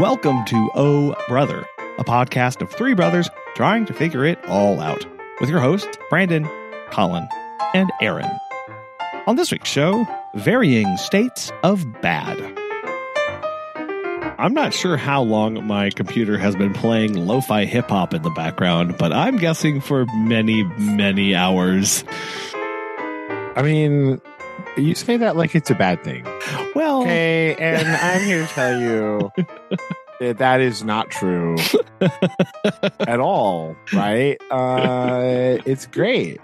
Welcome to Oh Brother, a podcast of three brothers trying to figure it all out, with your hosts, Brandon, Colin, and Aaron. On this week's show, varying states of bad. I'm not sure how long my computer has been playing lo fi hip hop in the background, but I'm guessing for many, many hours. I mean, you say that like it's a bad thing. Well, Okay, and I'm here to tell you that that is not true at all, right? Uh, it's great.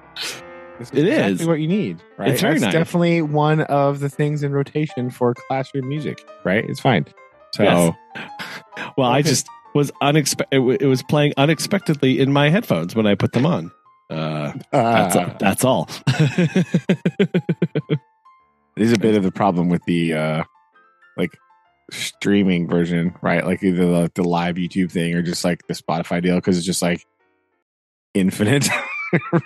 It's It exactly is. what you need, right? It's very That's nice. definitely one of the things in rotation for classroom music, right? It's fine. So, Yes. well, I just was unexpected. It, w- it was playing unexpectedly in my headphones when I put them on. Uh, that's, uh, that's all. it is a bit of the problem with the uh, like streaming version, right? Like either the, the live YouTube thing or just like the Spotify deal because it's just like infinite.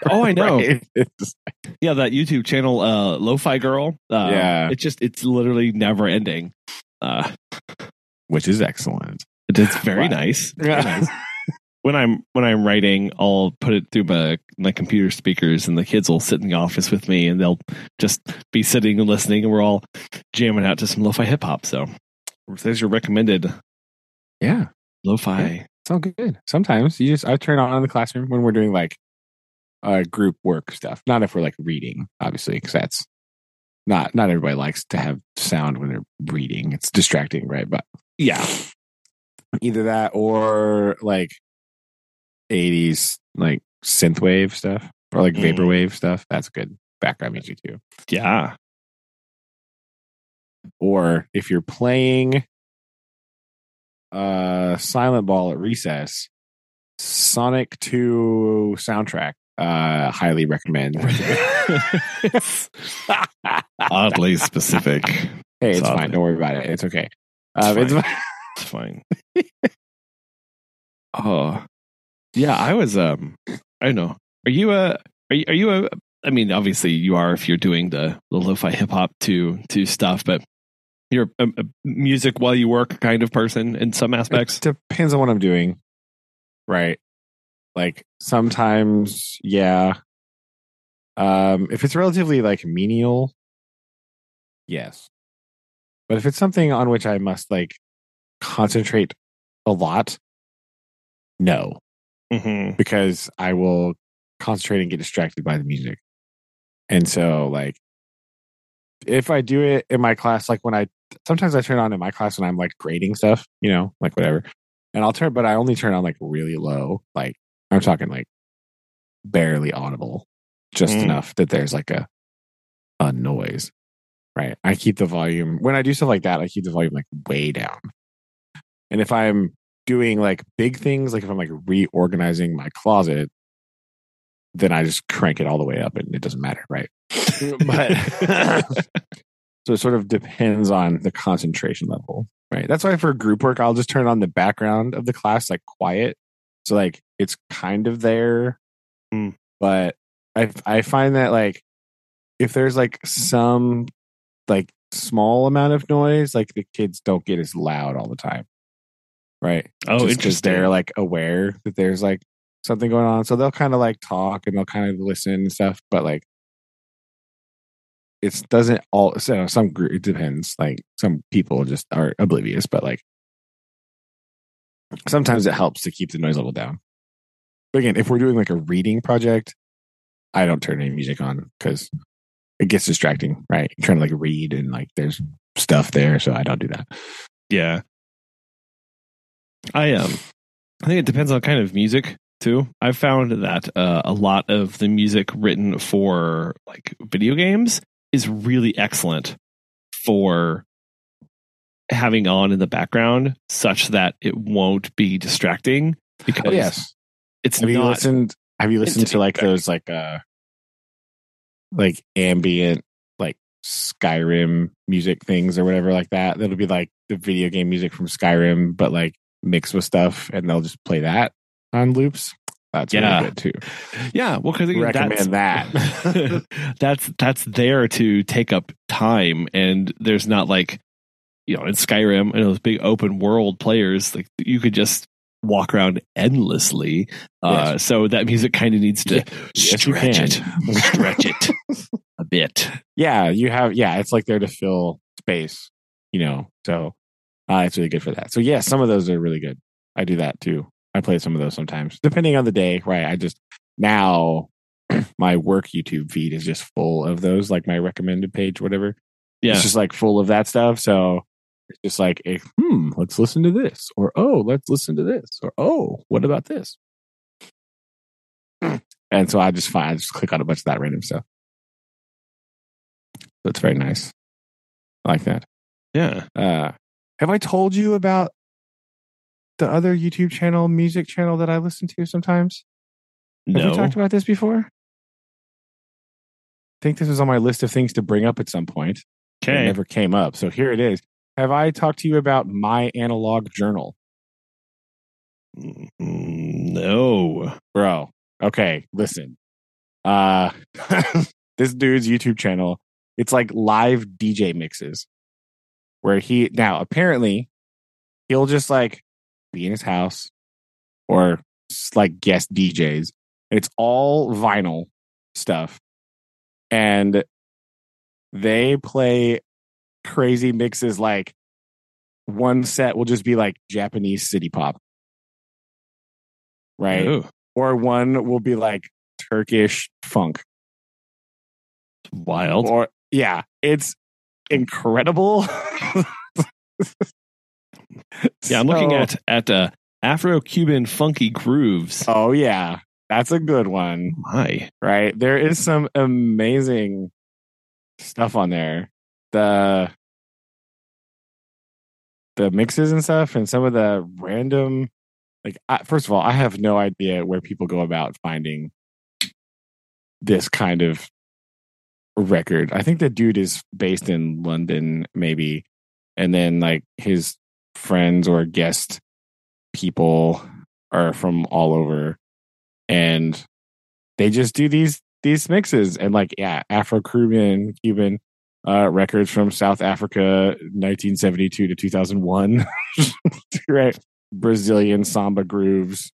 Oh, I know. Right? Just- yeah, that YouTube channel, uh, Lo-Fi Girl. Uh, Yeah. it's just it's literally never ending. Uh, which is excellent. it's very Wow. nice. Very nice. When I'm when I'm writing, I'll put it through my my computer speakers, and the kids will sit in the office with me, and they'll just be sitting and listening, and we're all jamming out to some lo-fi hip hop. So there's your recommended Yeah, lo-fi. it's all good. Sometimes you just I turn on in the classroom when we're doing like uh group work stuff. Not if we're like reading, obviously, because that's not not everybody likes to have sound when they're reading. It's distracting, right? But Yeah, either that or like 80s like synthwave stuff or like Mm. vaporwave stuff. That's good background music too. yeah. Or if you're playing uh Silent Ball at recess, Sonic 2 soundtrack. Uh highly recommend. Oddly specific. hey, it's It's fine. Don't worry about it. It's okay. Um, It's it's It's fine. oh, yeah. I was. Um, I don't know. Are you a? Are you? Are you a? I mean, obviously you are if you're doing the the lo-fi hip hop to to stuff, but you're a, a music while you work kind of person in some aspects. It depends on what I'm doing. Right. Like sometimes, yeah. Um, if it's relatively like menial, yes. But if it's something on which I must like concentrate a lot, no, Mm-hmm. because I will concentrate and get distracted by the music. And so, like, if I do it in my class, like when I sometimes I turn on in my class when I'm like grading stuff, you know, like whatever, and I'll turn, but I only turn on like really low, like I'm talking like barely audible, just Mm. enough that there's like a a noise. Right. I keep the volume when I do stuff like that, I keep the volume like way down. And if I'm doing like big things, like if I'm like reorganizing my closet, then I just crank it all the way up and it doesn't matter, right? but so it sort of depends on the concentration level, right? That's why for group work, I'll just turn on the background of the class like quiet. So like it's kind of there, Hmm. but I I find that like if there's like some like small amount of noise, like the kids don't get as loud all the time, right? oh, Just interesting. They're like aware that there's like something going on, so they'll kind of like talk and they'll kind of listen and stuff. But like, it doesn't all. So some group it depends. Like some people just are oblivious, but like sometimes it helps to keep the noise level down. But again, if we're doing like a reading project, I don't turn any music on because it gets distracting. Right, You're trying to like read and like there's stuff there, so I don't do that. Yeah. I um I think it depends on kind of music too. I've found that uh, a lot of the music written for like video games is really excellent for having on in the background such that it won't be distracting because Oh yes, it's have you listened have you listened to like those like uh like ambient like skyrim music things or whatever like that that'll be like the video game music from skyrim but like mixed with stuff and they'll just play that on loops that's Yeah. really good too yeah well because recommend that that's that's there to take up time and there's not like you know in Skyrim and those big open world players, like you could just walk around endlessly. Uh, Yes. so that music kind of needs to Yeah. Stretch can. it, stretch it a bit. yeah, you have yeah, it's like there to fill space, you know. So uh, it's really good for that. So yeah, some of those are really good. I do that too. I play some of those sometimes, depending on the day. Right. I just now my work YouTube feed is just full of those, like my recommended page, whatever. Yeah, It's just like full of that stuff. So it's just like, eh, hmm, let's listen to this, or oh, let's listen to this, or oh, what about this? And so I just find I just click on a bunch of that random stuff. That's very nice. I like that. yeah. Uh, have I told you about the other YouTube channel, music channel that I listen to sometimes? Have No, we talked about this before? I think this was on my list of things to bring up at some point. It okay. never came up. So here it is. Have I talked to you about my analog journal? Mm, No. Bro. Okay, listen. Uh this dude's YouTube channel, it's like live DJ mixes. Where he now apparently he'll just like be in his house or like guest DJs. It's all vinyl stuff. And they play crazy mixes like one set will just be like Japanese city pop. Right? Oh, Or one will be like Turkish funk. wild. Or yeah, it's incredible. yeah, I'm looking So- at at uh, Afro-Cuban funky grooves. Oh yeah, that's a good one. My, right? There is some amazing stuff on there. The the mixes and stuff and some of the random like I, first of all, I have no idea where people go about finding this kind of record. I think the dude is based in London maybe. And then like his friends or guest people are from all over. And they just do these these mixes. And like yeah afro caribbean cuban uh records from south africa 1972 to 2001 right. Brazilian samba grooves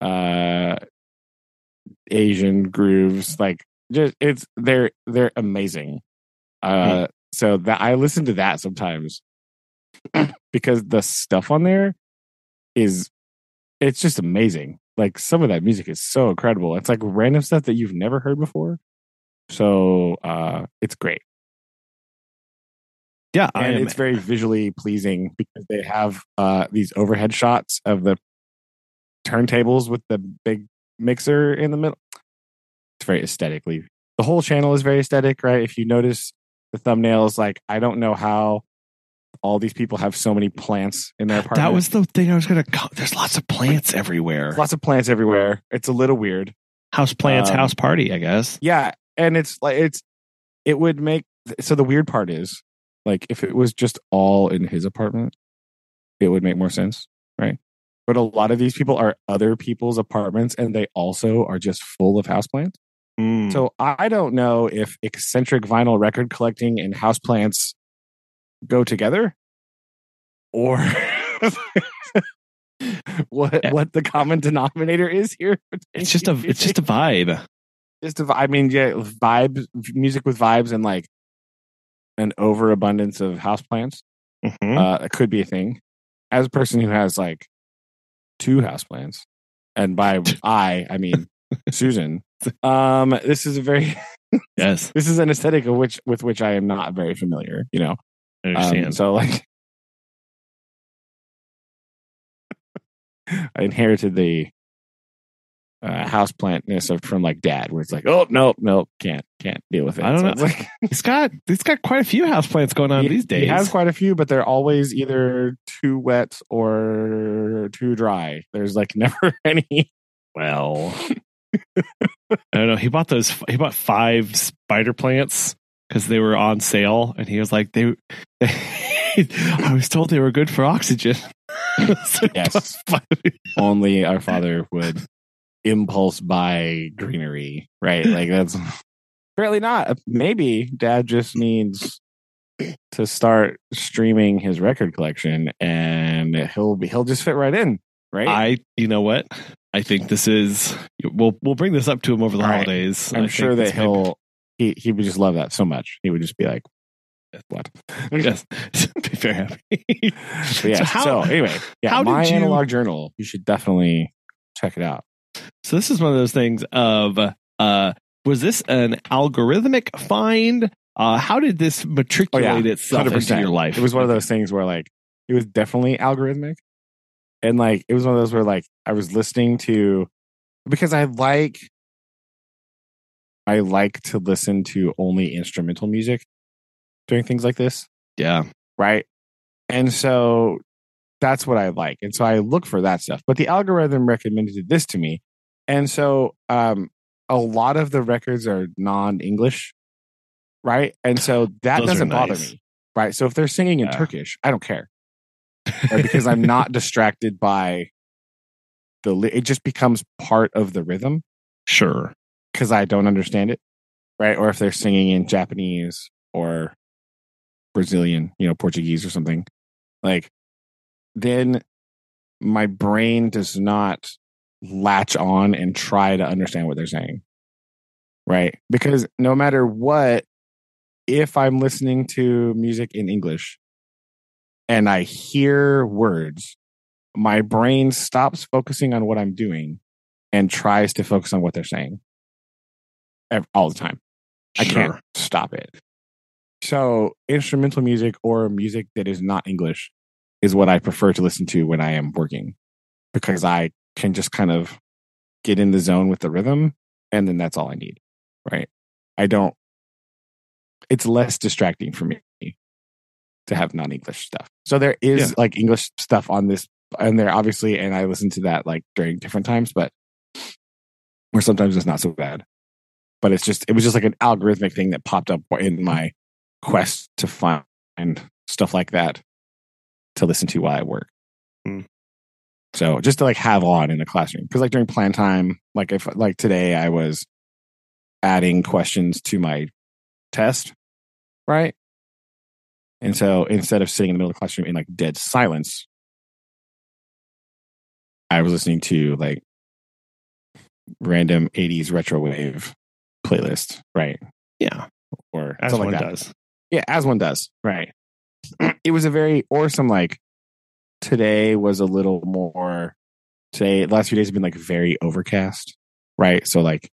uh asian grooves like just it's they're they're amazing uh so that i listen to that sometimes because the stuff on there is it's just amazing. Like some of that music is so incredible. It's like random stuff that you've never heard before. So uh it's great. yeah, And it's very visually pleasing because they have uh these overhead shots of the turntables with the big mixer in the middle. It's very aesthetically. The whole channel is very aesthetic, right? If you notice the thumbnails, like I don't know how all these people have so many plants in their apartment. that was the thing I was gonna. Co- There's lots of plants everywhere. lots of plants everywhere. It's a little weird. House plants, Um, house party. I guess. Yeah, and it's like it's it would make so the weird part is like if it was just all in his apartment, it would make more sense, right? But a lot of these people are other people's apartments and they also are just full of houseplants. Mm. So I don't know if eccentric vinyl record collecting and houseplants go together or what Yeah. what the common denominator is here. it's just a. It's just a vibe. just a, I mean, yeah, vibes, music with vibes, and like an overabundance of houseplants. Mhm. Uh, it could be a thing. As a person who has like two houseplants, and by I, I mean Susan. Um, this is a very yes, this is an aesthetic of which with which I am not very familiar. You know, I um, understand. so like. I inherited the uh, houseplantness of from like dad, where it's like, oh no, no, can't, can't deal with it. I don't So know. it's like, he's got. He's got quite a few house plants going on he, these days. he has quite a few, but they're always either too wet or too dry. There's like never any. well, I don't know. He bought those. He bought five spider plants because they were on sale, and he was like, "They." I was told they were good for oxygen. So Yes. Only our father would impulse buy greenery, right? Like that's apparently not. Maybe dad just needs to start streaming his record collection, and he'll be he'll just fit right in, right? I, you know what? I think this is. We'll we'll bring this up to him over the All right. holidays. I'm sure that he'll he he would just love that so much. He would just be like, "What?" yes, be very happy. Yeah. So So, anyway, yeah, how did my you- analog journal. You should definitely check it out. So this is one of those things of uh was this an algorithmic find? Uh how did this matriculate itself into your life? Oh, It was one of those things where like it was definitely algorithmic, and like it was one of those where like I was listening to because I like I like to listen to only instrumental music during things like this. Yeah. right? And so that's what I like. And so I look for that stuff. But the algorithm recommended this to me. And so um a lot of the records are non-English, right? And so that Those doesn't bother me. Right? So if they're singing in Yeah. Turkish, I don't care. Right? Because I'm not distracted by the it just becomes part of the rhythm Sure. because I don't understand it, right? Or if they're singing in Japanese or Brazilian, you know, Portuguese or something, like then my brain does not latch on and try to understand what they're saying, right? Because no matter what, if I'm listening to music in English and I hear words, my brain stops focusing on what I'm doing and tries to focus on what they're saying all the time. I can't stop it. So, instrumental music or music that is not English is what I prefer to listen to when I am working because I can just kind of get in the zone with the rhythm and then that's all I need. Right. I don't, it's less distracting for me to have non English stuff. So, there is Yeah. like English stuff on this, and there obviously, and I listen to that like during different times, but or sometimes it's not so bad but it's just it was just like an algorithmic thing that popped up in my quest to find stuff like that to listen to while I work. Hmm. So just to like have on in the classroom because like during plan time, like if like today I was adding questions to my test, right? And so instead of sitting in the middle of the classroom in like dead silence, I was listening to like random 80s retro wave playlist, right? Yeah. Or As one like that. does. Yeah, as one does. Right. It was a very or some like today was a little more today the last few days have been like very overcast. Right. So like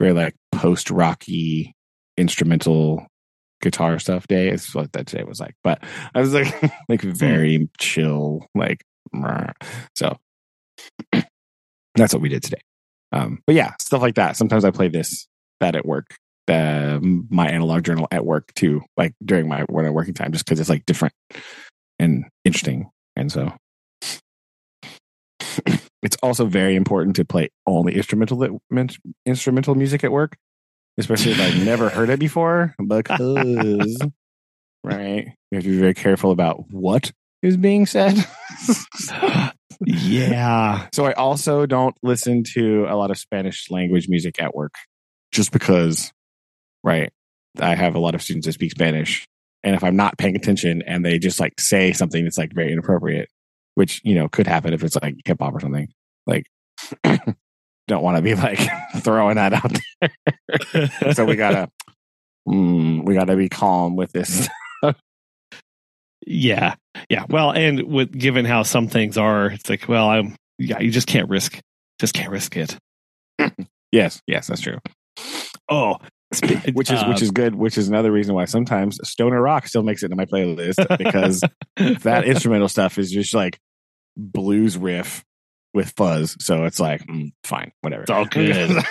very like post rocky instrumental guitar stuff day is what that day was like. But I was like like very chill, like so that's what we did today. Um, but yeah, stuff like that. Sometimes I play this that at work the my analog journal at work too, like during my when I'm working time, just because it's like different and interesting. And so it's also very important to play only instrumental instrumental music at work, especially if I've never heard it before, because right, you have to be very careful about what is being said. yeah. So I also don't listen to a lot of Spanish language music at work just because, right? I have a lot of students that speak Spanish. And if I'm not paying attention and they just like say something that's like very inappropriate, which, you know, could happen if it's like hip hop or something, like, don't want to be like throwing that out there. so we gotta, mm, we gotta be calm with this. Yeah. Yeah. Well, and with given how some things are, it's like, well, I'm yeah, you just can't risk just can't risk it. yes, yes, that's true. Oh, which is which is good. Which is another reason why sometimes Stoner Rock still makes it into my playlist because that instrumental stuff is just like blues riff with fuzz. So it's like mm, fine, whatever. It's all good.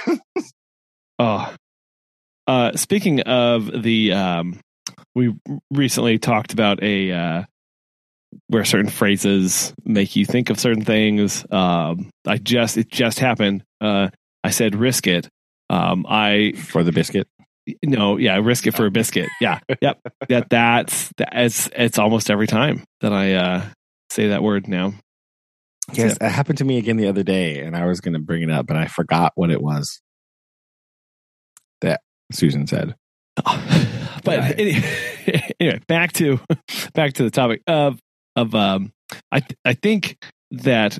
oh, uh, speaking of the, um, we recently talked about a uh, where certain phrases make you think of certain things. Um, I just it just happened. Uh, I said risk it. Um, I for the biscuit. No, yeah, risk it for a biscuit. Yeah, yep. That that's that, it's it's almost every time that I uh, say that word now. Yes, it happened to me again the other day, and I was going to bring it up, but I forgot what it was that Susan said. but any, anyway, back to back to the topic of of um, I th- I think that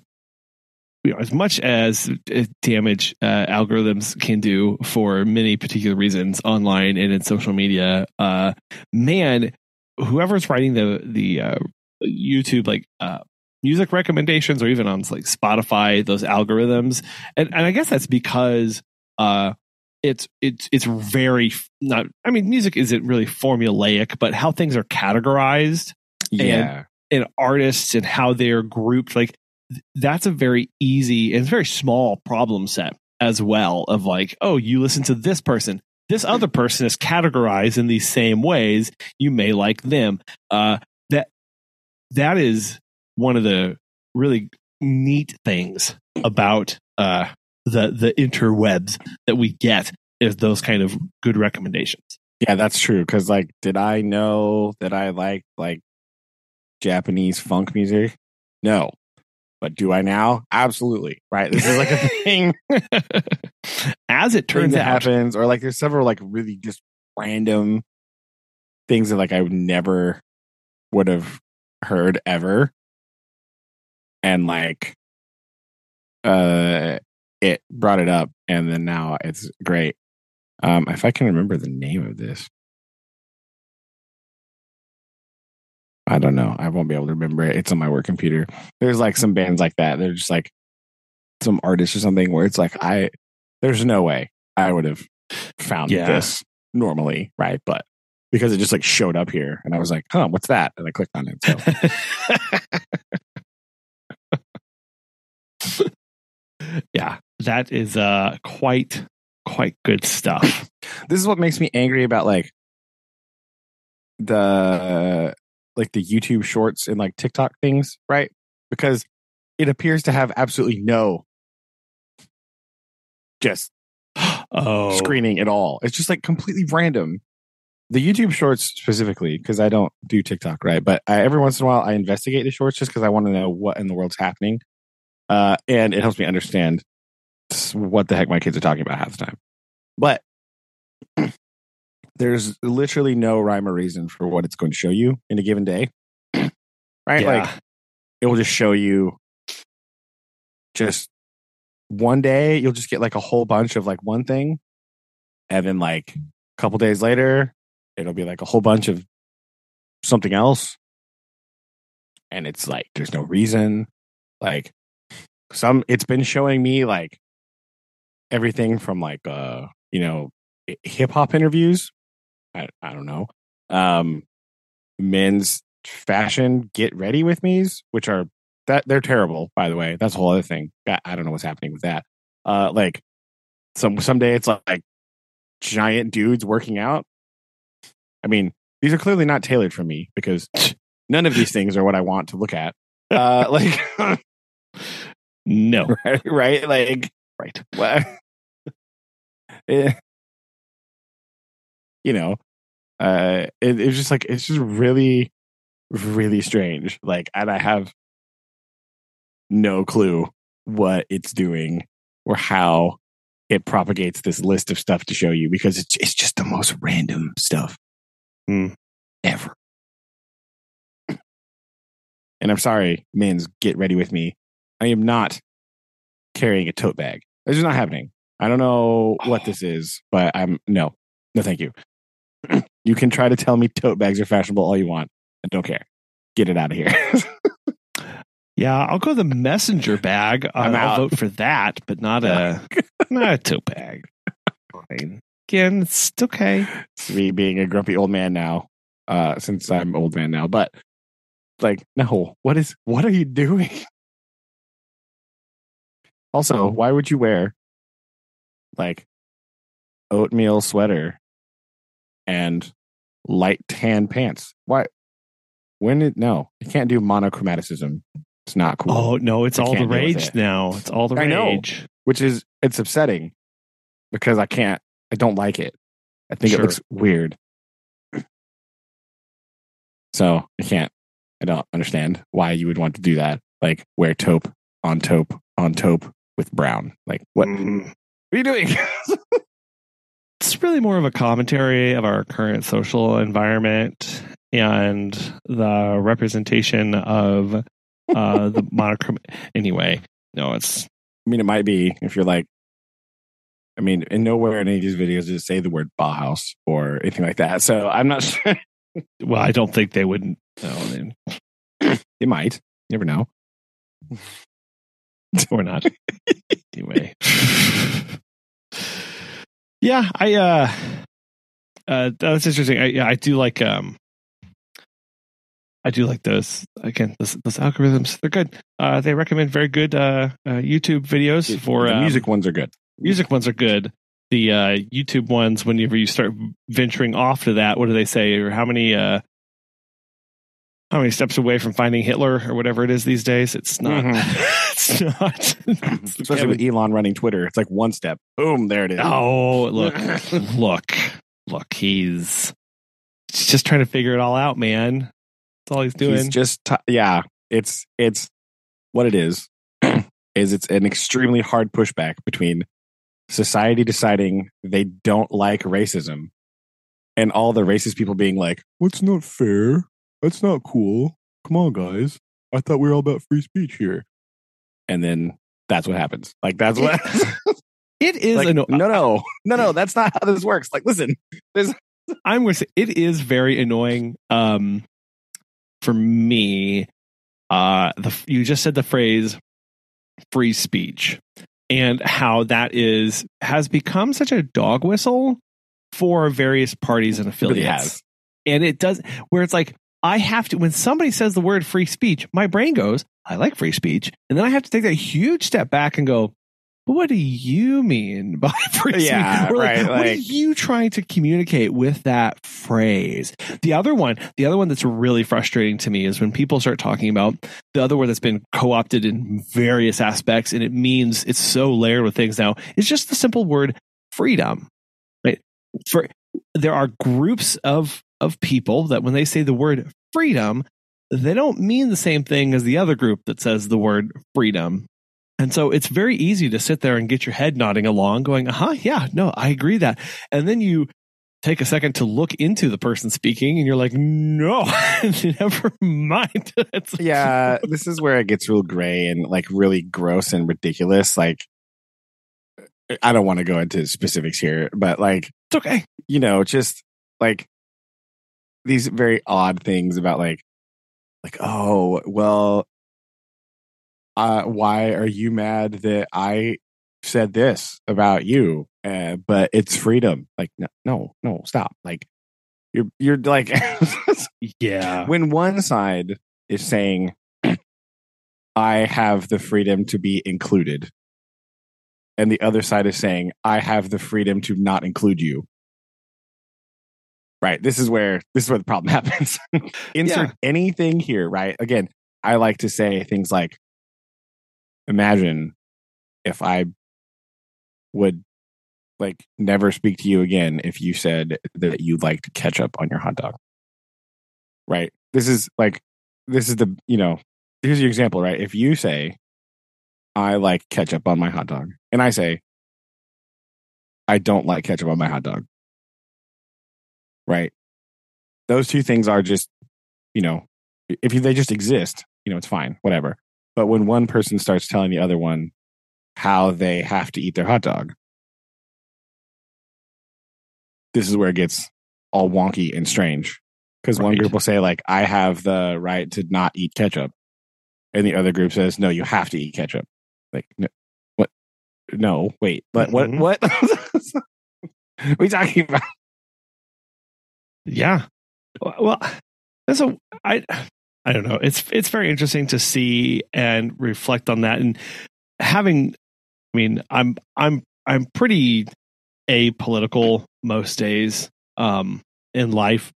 you know, as much as uh, damage uh, algorithms can do for many particular reasons online and in social media, uh, man, whoever's writing the the uh, YouTube like uh, music recommendations or even on like Spotify, those algorithms, and and I guess that's because uh, it's it's it's very not. I mean, music isn't really formulaic, but how things are categorized, Yeah. and, and artists and how they're grouped, like that's a very easy and very small problem set as well. Of like, oh, you listen to this person. This other person is categorized in these same ways. You may like them. Uh, that that is one of the really neat things about uh, the the interwebs that we get is those kind of good recommendations. Yeah, that's true. Because like, did I know that I like like Japanese funk music? No, but do I now? Absolutely. Right. This is like a thing. As it turns out, happens, or like there's several like really just random things that like I would never would have heard ever, and like, uh, it brought it up, and then now it's great. Um, if I can remember the name of this. I don't know. I won't be able to remember it. It's on my work computer. There's like some bands like that. They're just like some artists or something where it's like I there's no way I would have found Yeah. this normally, right? But because it just like showed up here and I was like, huh, what's that? And I clicked on it. So yeah, that is uh quite quite good stuff. this is what makes me angry about like the like the YouTube shorts and like TikTok things, right? Because it appears to have absolutely no just oh, screening at all. It's just like completely random. The YouTube shorts specifically, because I don't do TikTok, right? But I, every once in a while, I investigate the shorts just because I want to know what in the world's happening, uh, and it helps me understand what the heck my kids are talking about half the time. But there's literally no rhyme or reason for what it's going to show you in a given day, right? yeah. Like it will just show you just one day you'll just get like a whole bunch of like one thing and then like a couple days later it'll be like a whole bunch of something else and it's like there's no reason like some it's been showing me like everything from like uh you know hip hop interviews I, I don't know um men's fashion get ready with me's which are that they're terrible by the way that's a whole other thing i, I don't know what's happening with that uh like some someday it's like, like giant dudes working out. I mean these are clearly not tailored for me because none of these things are what i want to look at uh like no, right, right? Like right. what Eh, you know uh it, it's just like it's just really really strange like and i have no clue what it's doing or how it propagates this list of stuff to show you because it's it's just the most random stuff Hmm. ever. And i'm sorry men's get ready with me i am not carrying a tote bag. This is not happening. I don't know what this is but i'm no no thank you. You can try to tell me tote bags are fashionable all you want. I don't care. Get it out of here. Yeah, I'll go the messenger bag. I'm I'll vote for that, but not a not a tote bag. Fine. Again, it's okay. It's me being a grumpy old man now uh since i'm old man now but like no what is what are you doing also hmm. why would you wear like oatmeal sweater and light tan pants why when it no you can't do monochromaticism it's not cool Oh no, it's I all the can't deal with rage it. now. It's all the I know. rage. which is it's upsetting because I can't I don't like it. I think Sure. it looks weird. So I can't I don't understand why you would want to do that. Like wear taupe on taupe on taupe with brown. Like what, Mm. what are you doing? It's really more of a commentary of our current social environment and the representation of uh, the monochrome. Anyway, no, it's I mean, it might be if you're like, I mean, in nowhere in any of these videos does it say the word Bauhaus or anything like that. So I'm not sure. well, I don't think they wouldn't. No, they, might. You never know. or not. anyway. yeah, I uh uh that's interesting. I yeah, I do like um I do like those again. Those, those algorithms, they're good. Uh, they recommend very good uh, uh, YouTube videos for the um, music ones are good. Music ones are good. The uh, YouTube ones, whenever you start venturing off to that, what do they say? Or how many uh, how many steps away from finding Hitler or whatever it is these days? It's not. Mhm. it's not. It's Especially with Elon running Twitter, it's like one step, boom, there it is. Oh, look, look, look. He's he's just trying to figure it all out, man. That's all he's doing. He's just t- yeah. It's it's what it is. is it's an extremely hard pushback between society deciding they don't like racism and all the racist people being like, "What's not fair? That's not cool. Come on, guys. I thought we were all about free speech here." And then that's what happens. Like that's what. it is like, no, no, no, no. That's not how this works. Like, listen, there's I'm going to say it is very annoying. Um, for me, uh, the you just said the phrase "free speech" and how that is has become such a dog whistle for various parties and affiliates. it and it does where it's like I have to when somebody says the word free speech, my brain goes, I like free speech, and then I have to take that huge step back and go, but what do you mean by free Yeah, speech? Or like, right, what are you trying to communicate with that phrase? The other one, the other one that's really frustrating to me is when people start talking about the other word that's been co-opted in various aspects, and it means it's so layered with things now. It's just the simple word freedom. Right? For there are groups of of people that when they say the word freedom, they don't mean the same thing as the other group that says the word freedom. And so it's very easy to sit there and get your head nodding along, going, uh huh, yeah, no, I agree that. And then you take a second to look into the person speaking and you're like, no, never mind. Yeah, this is where it gets real gray and like really gross and ridiculous. Like, I don't want to go into specifics here, but like, It's okay. you know, just like these very odd things about like, like, oh, well, uh, why are you mad that I said this about you? Uh, but it's freedom. Like, no, no, no, stop. Like, you're, you're like, Yeah. when one side is saying i have the freedom to be included and the other side is saying i have the freedom to not include you right this is where this is where the problem happens insert Yeah. anything here right again i like to say things like imagine if i would like never speak to you again if you said that you liked ketchup on your hot dog right? This is like, this is the, you know, here's your example, right? If you say, I like ketchup on my hot dog, and I say, I don't like ketchup on my hot dog, right? Those two things are just, you know, if they just exist, you know, it's fine, whatever. But when one person starts telling the other one how they have to eat their hot dog, this is where it gets all wonky and strange because one group will say like i have the right to not eat ketchup and the other group says no you have to eat ketchup like no, what no wait but Mhm. what what what are we talking about Yeah. Well, that's a I I don't know. It's it's very interesting to see and reflect on that and having I mean, I'm I'm I'm pretty apolitical most days um in life,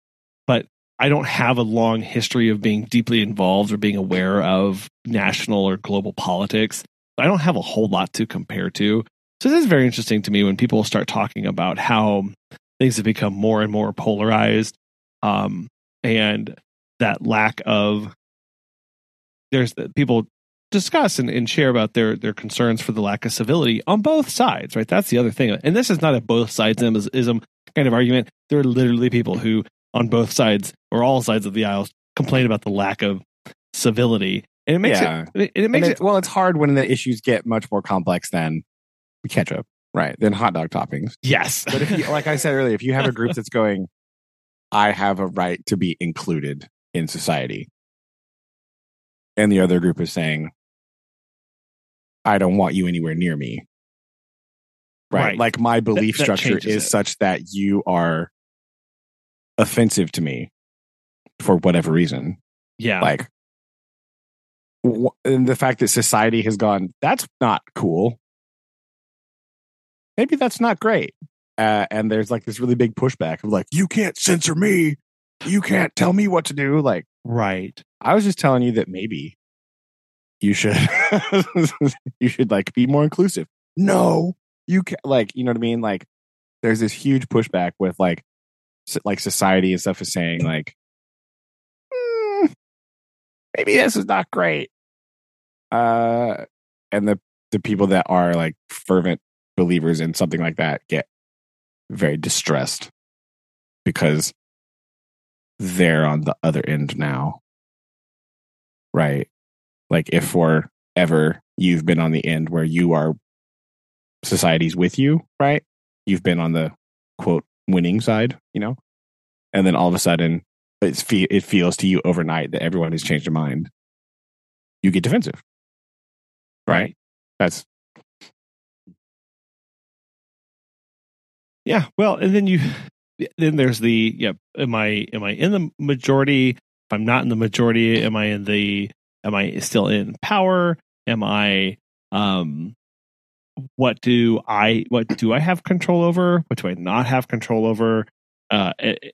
but I don't have a long history of being deeply involved or being aware of national or global politics. I don't have a whole lot to compare to. So this is very interesting to me when people start talking about how things have become more and more polarized um, and that lack of there's people discuss and, and share about their their concerns for the lack of civility on both sides right? That's the other thing. And this is not a both sides ism kind of argument. There are literally people who on both sides or all sides of the aisle complain about the lack of civility, and it makes Yeah. it, it, it makes it it, well, it's hard when the issues get much more complex than ketchup, right? Than hot dog toppings. yes. But if you, like I said earlier, if you have a group that's going, I have a right to be included in society, and the other group is saying, I don't want you anywhere near me. Right. Right. Like my belief that structure is it. such that you are offensive to me for whatever reason. yeah, Like, the fact that society has gone, that's not cool. Maybe that's not great. Uh, and there's like this really big pushback of like, you can't censor me. You can't tell me what to do. Like, right. I was just telling you that maybe you should, you should like be more inclusive. No, you can't. like, you know what I mean? Like, there's this huge pushback with like, s- like society and stuff is saying like, "Mm, maybe this is not great. Uh, and the the people that are like fervent believers in something like that get very distressed because they're on the other end now right? Like if forever you've been on the end where you are society's with you right? You've been on the quote winning side you know? And then all of a sudden it's fe- it feels to you overnight that everyone has changed their mind. You get defensive right. That's Yeah. Well, and then you then there's the yeah. Am I am I in the majority? If I'm not in the majority, am I in the? Am I still in power? Am I? Um, what do I? What do I have control over? What do I not have control over? Uh, it,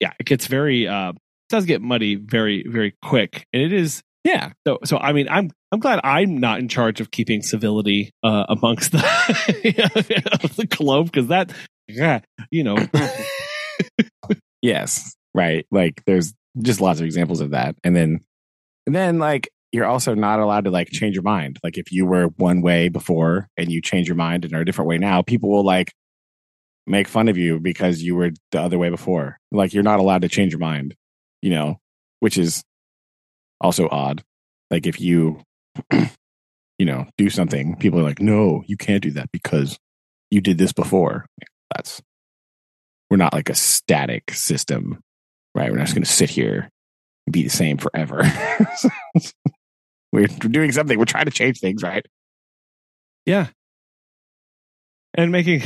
yeah, it gets very. Uh, does get muddy very very quick, and it is yeah so, so I mean, I'm I'm glad I'm not in charge of keeping civility uh, amongst the the globe because that, yeah, you know, Yes, right. Like there's just lots of examples of that. And then and then like you're also not allowed to like change your mind. Like if you were one way before and you change your mind and are a different way now, people will like make fun of you because you were the other way before. Like you're not allowed to change your mind, you know, which is also odd. Like if you you know, do something, people are like, "No, you can't do that because you did this before." That's we're not like a static system, right? We're not just going to sit here and be the same forever. we're, doing something. We're trying to change things, right? yeah, and making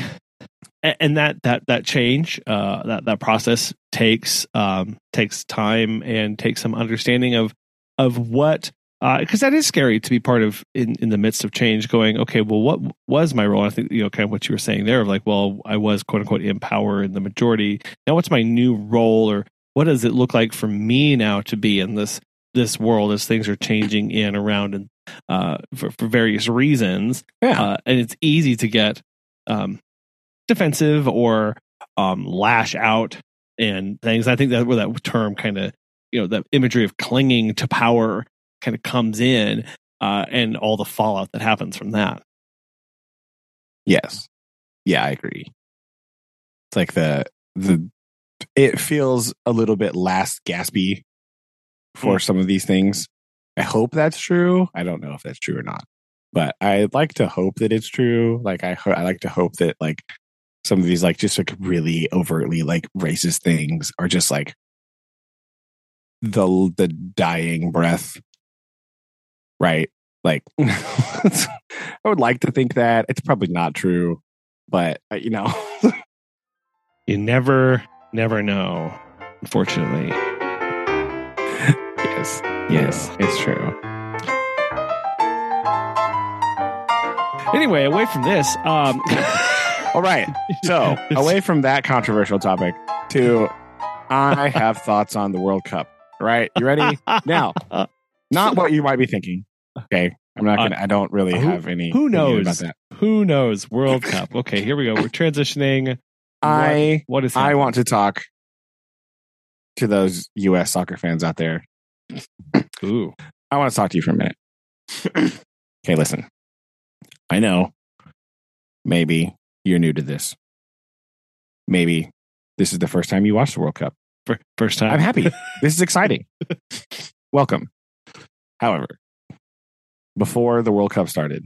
and that that that change uh, that that process takes um, takes time and takes some understanding of of what because that is scary to be part of in, in the midst of change going okay well what was my role? I think you know kind of what you were saying there of like well i was quote unquote in power in the majority. Now what's my new role or what does it look like for me now to be in this this world as things are changing in around and uh for, for various reasons Yeah. uh, and it's easy to get um defensive or um lash out and things. I think that where that term kind of you know that imagery of clinging to power kind of comes in uh, and all the fallout that happens from that. yes. Yeah, I agree. It's like the the it feels a little bit last gaspy for some of these things. I hope that's true. I don't know if that's true or not, but I like to hope that it's true. Like I ho- I like to hope that like some of these like just like really overtly like racist things are just like the the dying breath right? Like i would like to think that. It's probably not true but uh, you know. You never, never know, unfortunately. yes yes it's true. Anyway, away from this, um, all right so away from that controversial topic to i have thoughts on the world cup right you ready now not what you might be thinking okay i'm not gonna i don't really Uh, who- have any who knows? about that who knows? World Cup. Okay, here we go. We're transitioning. i what is? I want to talk to those U.S. soccer fans out there. Ooh, I want to talk to you for a minute. okay, listen. I know maybe you're new to this. Maybe this is the first time you watched the World Cup. First time. I'm happy. this is exciting. Welcome. However, before the World Cup started,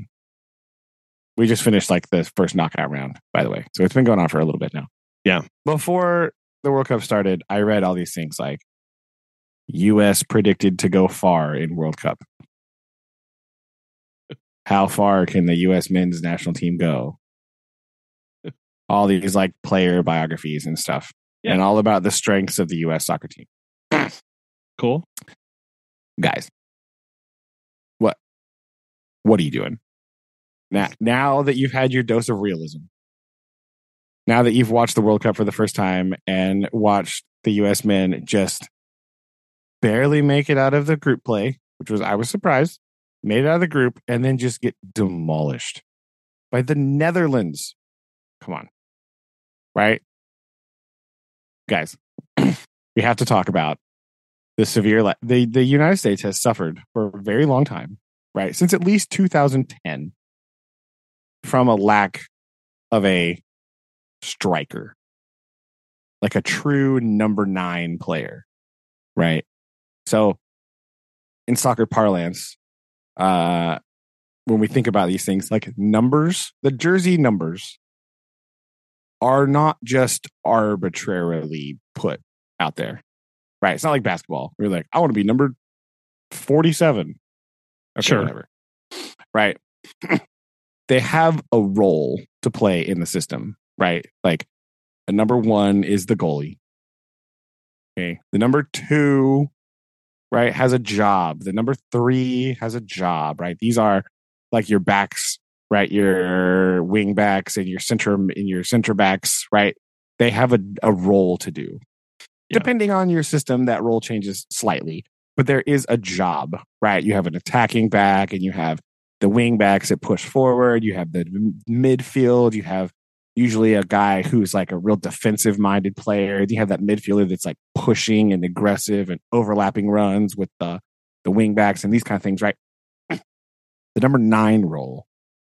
we just finished like the first knockout round, by the way. So it's been going on for a little bit now. Yeah. Before the World Cup started, I read all these things like US predicted to go far in World Cup. How far can the US men's national team go? All these like player biographies and stuff. Yeah. And all about the strengths of the US soccer team. Cool. Guys, what what are you doing? Now now that you've had your dose of realism, now that you've watched the World Cup for the first time and watched the US men just barely make it out of the group play, which was I was surprised, made it out of the group, and then just get demolished by the Netherlands. Come on. Right? Guys, we have to talk about the severe la- the the United States has suffered for a very long time, right? Since at least 2010 from a lack of a striker. Like a true number 9 player, right? So in soccer parlance, uh when we think about these things like numbers, the jersey numbers are not just arbitrarily put out there. Right. It's not like basketball. We're like, I want to be number 47. Okay, Sure. Whatever. Right. they have a role to play in the system. Right. Like a number one is the goalie. Okay. The number two, right, has a job. The number three has a job. Right. These are like your backs, right? Your wing backs and your center and your center backs, right? They have a, a role to do. Yeah. Depending on your system, that role changes slightly, but there is a job, right? You have an attacking back and you have the wing backs that push forward. You have the midfield. You have usually a guy who's like a real defensive minded player. You have that midfielder that's like pushing and aggressive and overlapping runs with the, the wing backs and these kind of things, right? The number nine role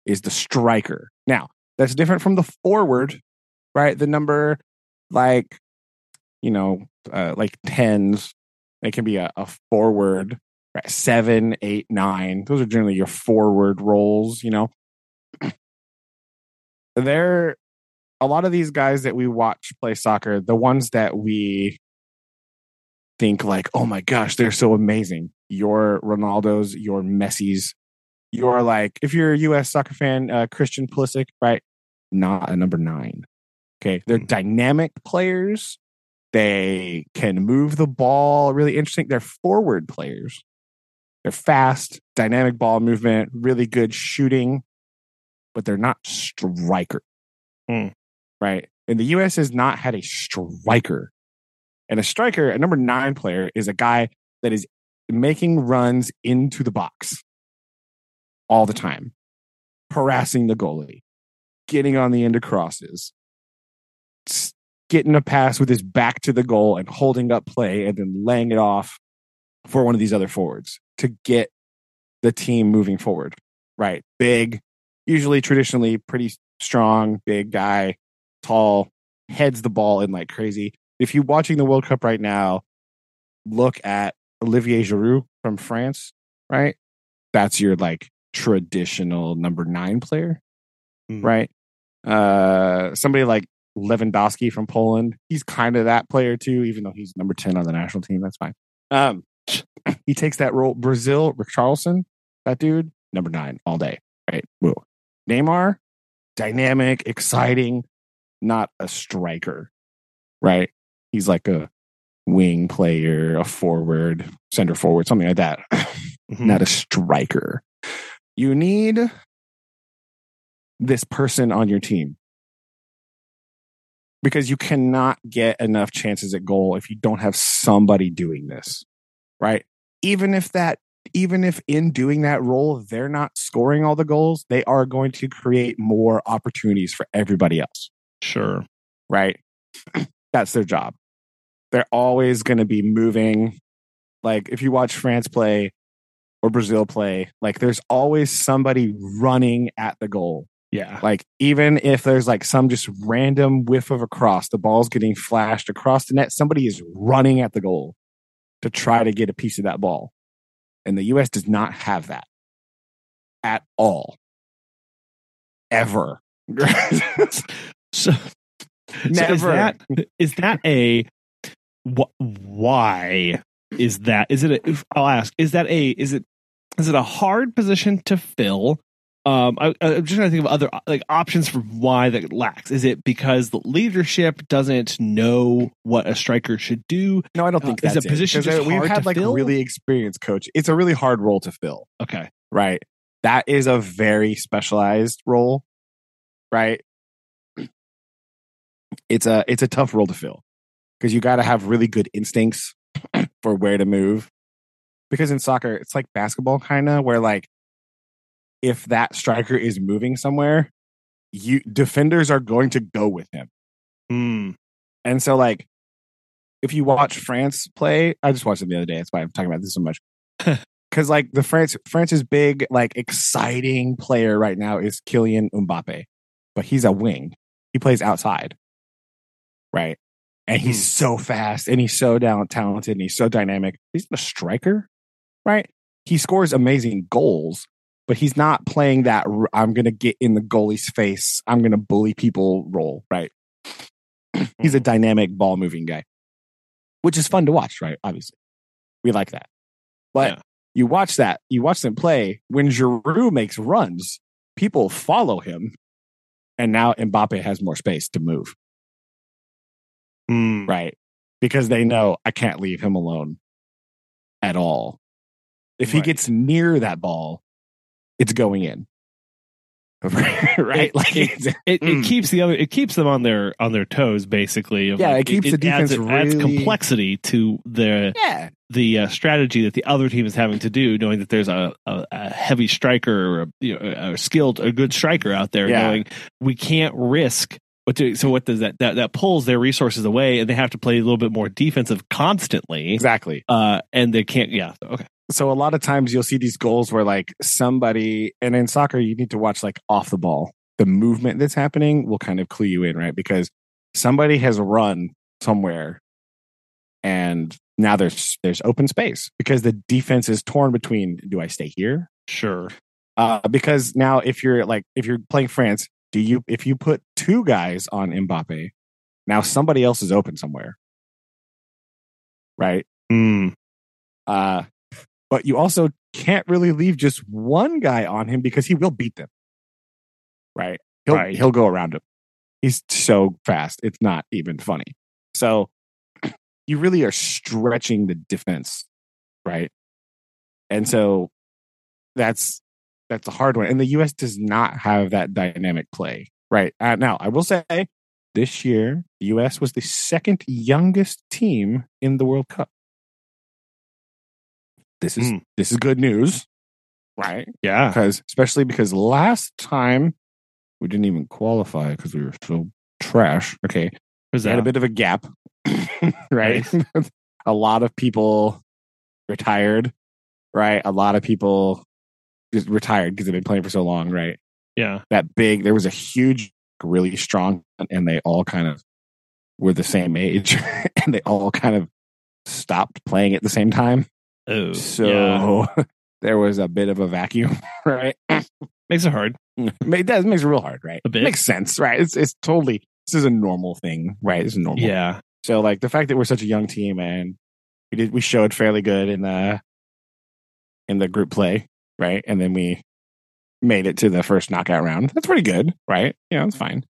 is the striker. Now, that's different from the forward, right? The number like, you know, uh, like tens. It can be a, a forward, right? Seven, eight, nine. Those are generally your forward roles, you know. They're a lot of these guys that we watch play soccer, the ones that we think like, oh my gosh, they're so amazing. Your Ronaldo's, your Messi's, you're like, if you're a US soccer fan, uh, Christian Pulisic, right? Not a number nine. Okay. They're Mhm. dynamic players. They can move the ball really interesting. They're forward players. They're fast, dynamic ball movement, really good shooting, but they're not striker. Hmm. Right. And the US has not had a striker. And a striker, a number nine player, is a guy that is making runs into the box all the time, harassing the goalie, getting on the end of crosses, getting a pass with his back to the goal and holding up play and then laying it off for one of these other forwards to get the team moving forward. Right. Big, usually traditionally pretty strong, big guy, tall, heads the ball in like crazy. If you're watching the World Cup right now, look at Olivier Giroud from France, right? That's your like traditional number nine player, Mm. right? Uh, somebody like Lewandowski from Poland, he's kind of that player too, even though he's number 10 on the national team. That's fine. Um, he takes that role. Brazil, Richarlison, that dude, number nine all day, right? Woo. Neymar, dynamic, exciting, not a striker, right? He's like a wing player, a forward, center forward, something like that. Mhm. not a striker. You need this person on your team because you cannot get enough chances at goal if you don't have somebody doing this, right? Even if that, even if in doing that role, they're not scoring all the goals, they are going to create more opportunities for everybody else Sure. right? That's their job. They're always going to be moving. Like if you watch France play or Brazil play, like there's always somebody running at the goal. Yeah. Like even if there's like some just random whiff of a cross, the ball's getting flashed across the net, somebody is running at the goal to try to get a piece of that ball. And the US does not have that at all. Ever. So, so is that is that a wh- why is that is it a, I'll ask is that a is it is it a hard position to fill um I, i'm just trying to think of other like options for why that lacks is it because the leadership doesn't know what a striker should do no, I don't Uh, think is that's a position uh, just we've had like fill? really experienced coach. It's a really hard role to fill. okay right? That is a very specialized role, right? It's a it's a tough role to fill because you got to have really good instincts for where to move. Because in soccer, it's like basketball kind of where like if that striker is moving somewhere, you defenders are going to go with him. Hmm. And so like if you watch France play, I just watched it the other day. That's why I'm talking about this so much. Cause like the France France's big, like exciting player right now is Kylian Mbappe. But he's a wing. He plays outside. Right. And he's so fast and he's so down talented and he's so dynamic. He's a striker, right? He scores amazing goals, but he's not playing that I'm gonna get in the goalie's face, I'm gonna bully people role, right? he's a dynamic ball moving guy, which is fun to watch, right? Obviously, we like that. But Yeah. you watch that, you watch them play. When Giroud makes runs, people follow him, and now Mbappe has more space to move, Hmm. right? Because they know I can't leave him alone at all. If he gets near that ball, it's going in. right? It- like it- it's, it, it Mm. keeps the other it keeps them on their on their toes basically Yeah, like, it keeps the adds, defense it adds really- complexity to the yeah, the uh, strategy that the other team is having to do knowing that there's a, a, a heavy striker or a, you know, a skilled a good striker out there Yeah. knowing we can't risk what do, so what does that, that that pulls their resources away and they have to play a little bit more defensive constantly exactly. uh and they can't yeah okay so a lot of times you'll see these goals where like somebody and in soccer you need to watch like off the ball. The movement that's happening will kind of clue you in right? Because somebody has run somewhere and now there's there's open space because the defense is torn between do i stay here? Sure. Uh because now if you're like if you're playing france do you if you put two guys on mbappe now somebody else is open somewhere. Right? Hmm. uh, but you also can't really leave just one guy on him because he will beat them. Right? He'll Right. he'll go around him. He's so fast. It's not even funny. So you really are stretching the defense, right? And so that's that's a hard one. And the US does not have that dynamic play. Right. Uh, now, I will say this year, the US was the second youngest team in the World Cup. This is Hmm. this is good news, right? yeah Because especially because last time we didn't even qualify because we were so trash. Okay, was we had a bit of a gap, right? a lot of people retired, right? A lot of people just retired because they've been playing for so long, right? yeah That big, there was a huge, really strong, and they all kind of were the same age, and they all kind of stopped playing at the same time. Oh So yeah. there was a bit of a vacuum, right? makes it hard it does makes it real hard, right? A bit. Makes sense, right? It's it's totally this is a normal thing, right? It's normal. yeah So like the fact that we're such a young team and we did we showed fairly good in the in the group play, right? And then we made it to the first knockout round. That's pretty good, right? Yeah, it's fine.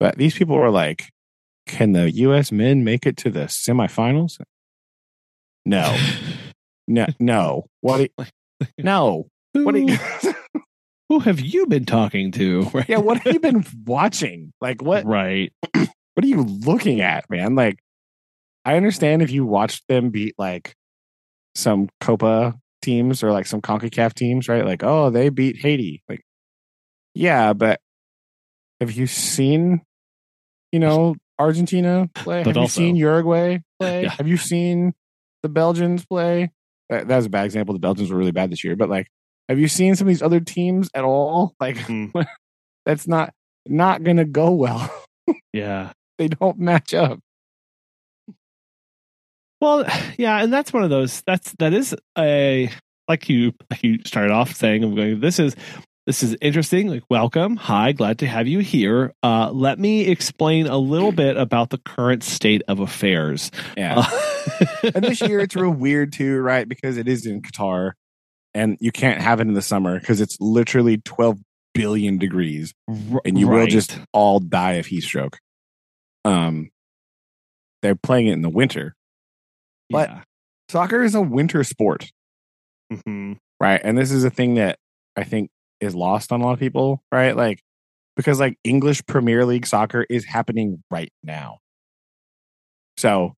But these people were like, can the US men make it to the semifinals? No. No, no. What? you- no. What? Who, you, who have you been talking to right yeah. What have you been watching? Like what? right what are you looking at, man? Like, I understand if you watched them beat like some Copa teams or like some CONCACAF teams, right? Like, oh, they beat Haiti. Like, yeah, but have you seen, you know, Argentina play? But have also- you seen Uruguay play? Yeah. Have you seen the Belgians play? That, that was a bad example. The Belgians were really bad this year, but like, have you seen some of these other teams at all? Like, Hmm. That's not not gonna go well. Yeah. they don't match up. Well, yeah, and that's one of those. That's that is a like you like you started off saying. I'm going. This is this is interesting. Like, welcome. Hi, glad to have you here. Uh, let me explain a little bit about the current state of affairs. Yeah. Uh, and this year it's real weird too, right? Because it is in Qatar and you can't have it in the summer because it's literally 12 billion degrees and you will just all die of heat stroke. Um, they're playing it in the winter. but- yeah. Soccer is a winter sport, Mhm. right? And this is a thing that I think is lost on a lot of people, right? Like, because like English Premier League soccer is happening right now. So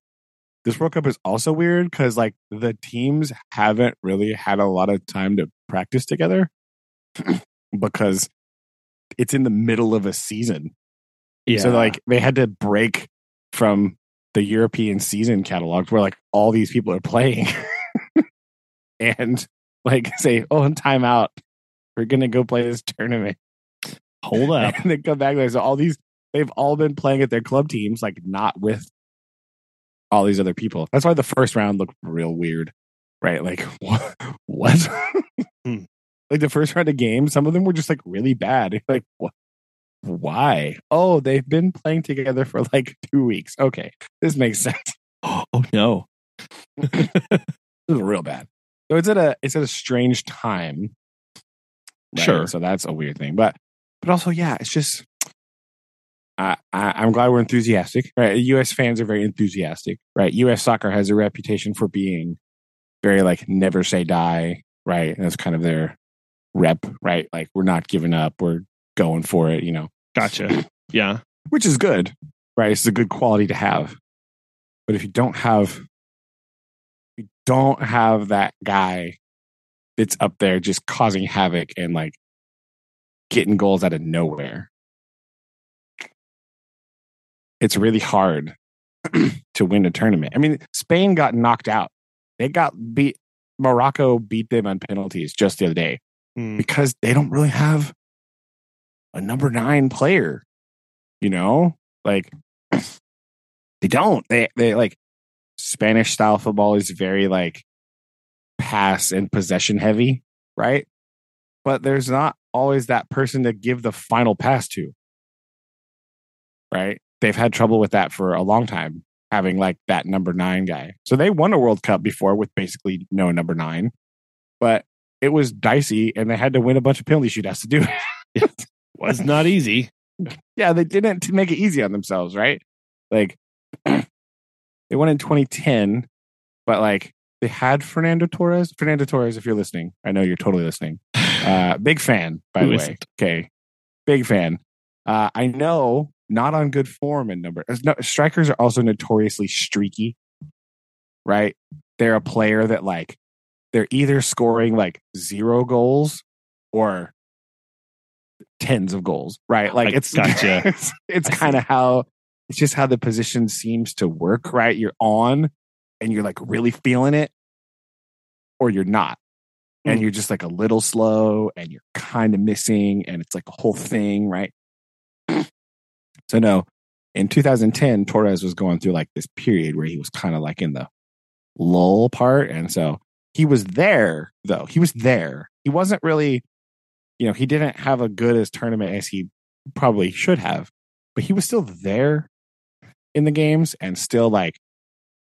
this World Cup is also weird because like the teams haven't really had a lot of time to practice together because it's in the middle of a season. yeah. So like they had to break from the European season catalog where like all these people are playing and like say, oh, in timeout, we're gonna go play this tournament. hold up. And then come back there. So all these they've all been playing at their club teams, like not with all these other people. That's why the first round looked real weird. Right? Like what what? Hmm. Like the first round of games, some of them were just like really bad. Like what why? Oh, they've been playing together for like two weeks. Okay, this makes sense. Oh, no. This is real bad. So it's at a it's at a strange time. Sure. So that's a weird thing, but but also yeah, it's just. I, I, I'm glad we're enthusiastic. Right, U.S. fans are very enthusiastic. Right, U.S. soccer has a reputation for being very like never say die. Right, and that's kind of their rep. Right, like we're not giving up. We're going for it. You know, Gotcha. Yeah. which is good, right? It's a good quality to have. But if you don't have, you don't have that guy that's up there just causing havoc and like getting goals out of nowhere, it's really hard to win a tournament. I mean, Spain got knocked out. They got beat. Morocco beat them on penalties just the other day Mm. because they don't really have a number nine player. You know, like they don't. They they like Spanish style football is very like pass and possession heavy, right? But there's not always that person to give the final pass to. Right? They've had trouble with that for a long time, having like that number nine guy. So they won a World Cup before with basically no number nine, but it was dicey and they had to win a bunch of penalty shootouts to do it. it Was not easy. yeah, they didn't to make it easy on themselves, right? Like they won in 2010, but like they had Fernando Torres. Fernando Torres, if you're listening, I know you're totally listening. Uh, big fan, by Who the way. isn't? Okay, big fan. Uh, I know not on good form in number. No, strikers are also notoriously streaky, right? They're a player that like they're either scoring like zero goals or tens of goals, right? Like I it's gotcha. it's, it's kind of how it's just how the position seems to work, right? You're on and you're like really feeling it, or you're not. And Hmm. you're just like a little slow and you're kind of missing, and it's like a whole thing, right? so, no, in 2010, Torres was going through like this period where he was kind of like in the lull part. And so he was there, though. He was there. He wasn't really, you know, he didn't have a good as tournament as he probably should have, but he was still there in the games and still like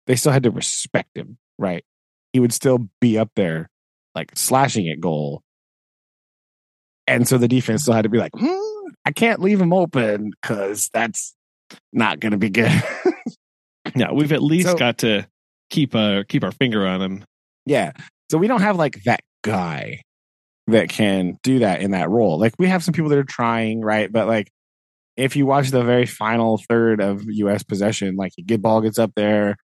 they still had to respect him, right? He would still be up there like slashing at goal. And so the defense still had to be like, hmm, I can't leave him open because that's not going to be good. Yeah, we've at least So- got to keep uh keep our finger on him. Yeah. So we don't have like that guy that can do that in that role. Like we have some people that are trying, right? But like if you watch the very final third of US possession, like a good ball gets up there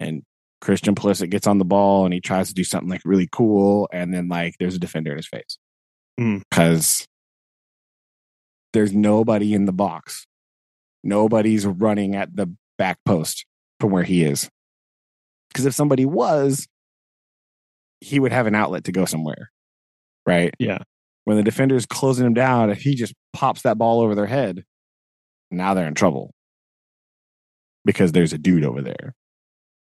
and Christian Pulisic gets on the ball and he tries to do something like really cool and then like there's a defender in his face. Mm. Cuz there's nobody in the box. Nobody's running at the back post from where he is. Because if somebody was, he would have an outlet to go somewhere. Right. Yeah. when the defender is closing him down, if he just pops that ball over their head, now they're in trouble because there's a dude over there.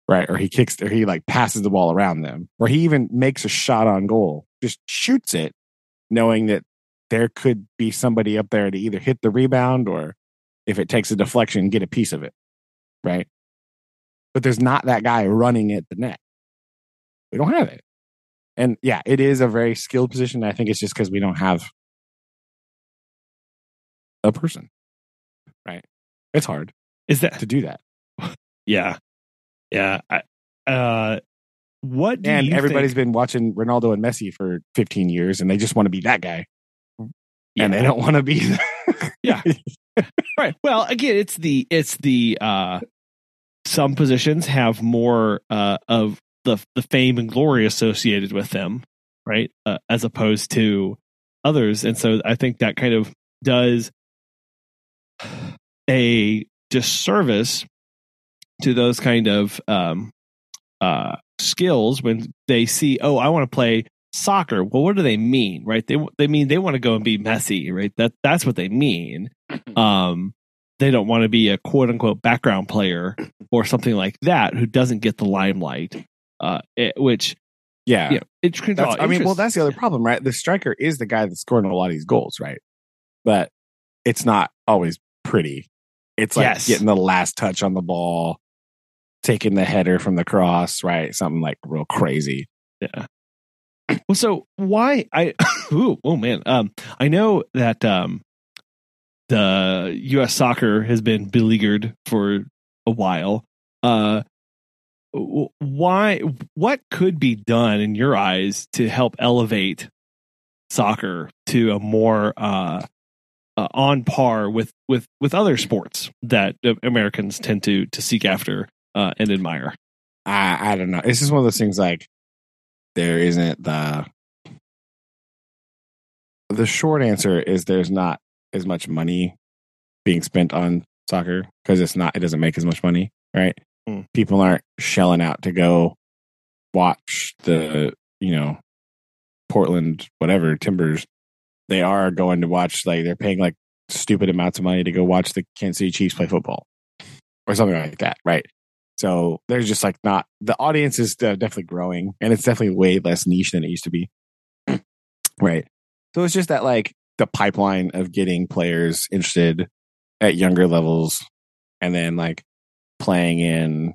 Right. Or he kicks, or he like passes the ball around them, or he even makes a shot on goal, just shoots it, knowing that there could be somebody up there to either hit the rebound or if it takes a deflection, get a piece of it. Right. But there's not that guy running at the net. We don't have it. And yeah, it is a very skilled position. I think it's just because we don't have a person. Right. It's hard Is that to do that. yeah. Yeah. I, uh what do and everybody's think- been watching Ronaldo and Messi for 15 years and they just want to be that guy. And they don't want to be Yeah. right well again it's the it's the uh some positions have more uh of the the fame and glory associated with them right uh, as opposed to others and so i think that kind of does a disservice to those kind of um uh skills when they see oh i want to play soccer well what do they mean right they they mean they want to go and be Messi right that that's what they mean um they don't want to be a quote unquote background player or something like that who doesn't get the limelight uh it, which Yeah. you know it That's, I mean, well, that's the other problem, right? The striker is the guy that's scoring a lot of these goals, right? But it's not always pretty. It's like Yes. getting the last touch on the ball, taking the header from the cross, right? Something like real crazy. Yeah. Well, so why I ooh, oh man, um, I know that um, the U.S. soccer has been beleaguered for a while. Uh, why? What could be done in your eyes to help elevate soccer to a more uh, uh, on par with with with other sports that uh, Americans tend to to seek after uh, and admire? I, I don't know. It's just one of those things like there isn't the the short answer is there's not as much money being spent on soccer because it's not it doesn't make as much money, right? Hmm. People aren't shelling out to go watch the, you know, Portland whatever Timbers. They are going to watch like they're paying like stupid amounts of money to go watch the Kansas City Chiefs play football or something like that, right? So there's just like not the audience is uh, definitely growing and it's definitely way less niche than it used to be. right. So it's just that like the pipeline of getting players interested at younger levels and then like playing in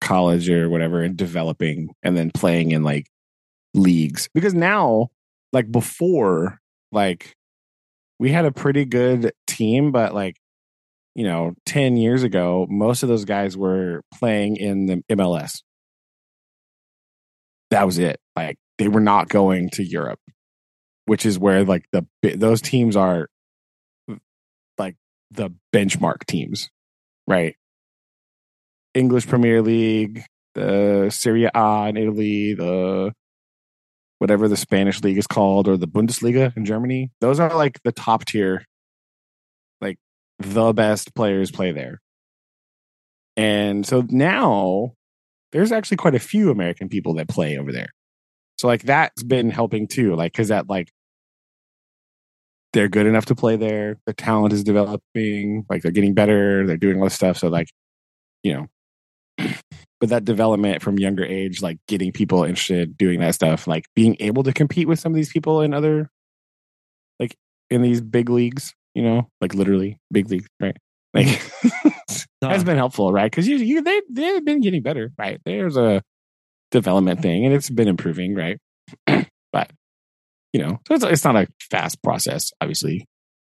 college or whatever and developing and then playing in like leagues because now like before like we had a pretty good team but like you know 10 years ago most of those guys were playing in the MLS that was it. Like they were not going to Europe which is where like the those teams are like the benchmark teams right? English Premier League the Serie A in Italy the whatever the Spanish league is called or the Bundesliga in Germany. Those are like the top tier the best players play there. And so now there's actually quite a few American people that play over there. So like that's been helping too like because that like they're good enough to play there their talent is developing like they're getting better they're doing all this stuff. So like you know but that development from younger age like getting people interested doing that stuff like being able to compete with some of these people in other like in these big leagues you know like literally big league, right like has been helpful right because you, you they, they've been getting better right there's a development thing and it's been improving right but you know so it's, it's not a fast process obviously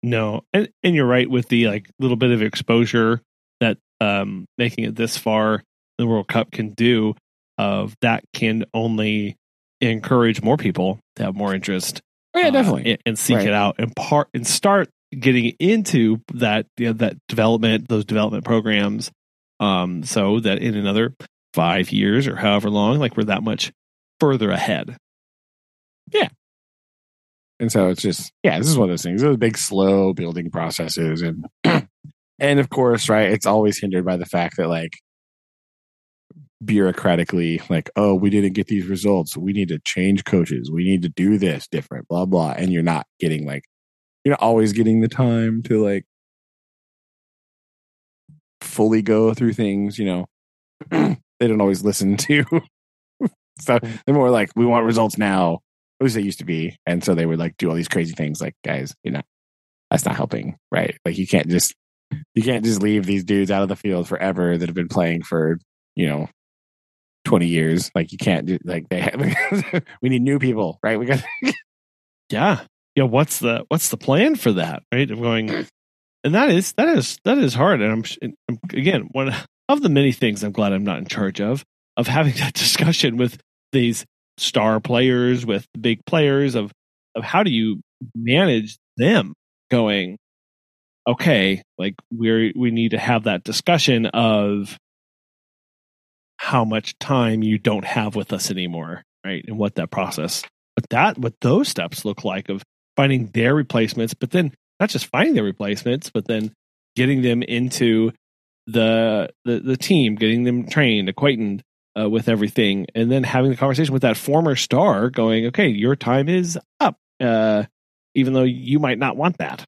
No, and and you're right with the like little bit of exposure that um making it this far the World Cup can do. Of that can only encourage more people to have more interest. oh yeah uh, definitely and, and seek Right. it out and part and start getting into that you know, that development those development programs. Um, so that in another five years or however long, like we're that much further ahead. Yeah. And so it's just, yeah, this is one of those things. Those big, slow building processes. And, and of course, right, it's always hindered by the fact that, like, bureaucratically like, oh, we didn't get these results. We need to change coaches. We need to do this different, blah, blah. And you're not getting like, you're not always getting the time to like fully go through things, you know. they don't always listen to. so mm. they're more like, we want results now. At least they used to be. And so they would like do all these crazy things like, guys, you know, that's not helping, right? Like you can't just you can't just leave these dudes out of the field forever that have been playing for, you know, 20 years. Like you can't do like they have, we need new people, right? We got Yeah. Yeah, what's the what's the plan for that, right? Of going and that is that is that is hard and I'm, I'm um, again one of the many things I'm glad I'm not in charge of of having that discussion with these star players with big players of of how do you manage them going okay like we're we need to have that discussion of how much time you don't have with us anymore right and what that process but that what those steps look like of finding their replacements but then not just finding their replacements but then getting them into the the, the team getting them trained acquainted uh, with everything and then having the conversation with that former star going okay your time is up uh, even though you might not want that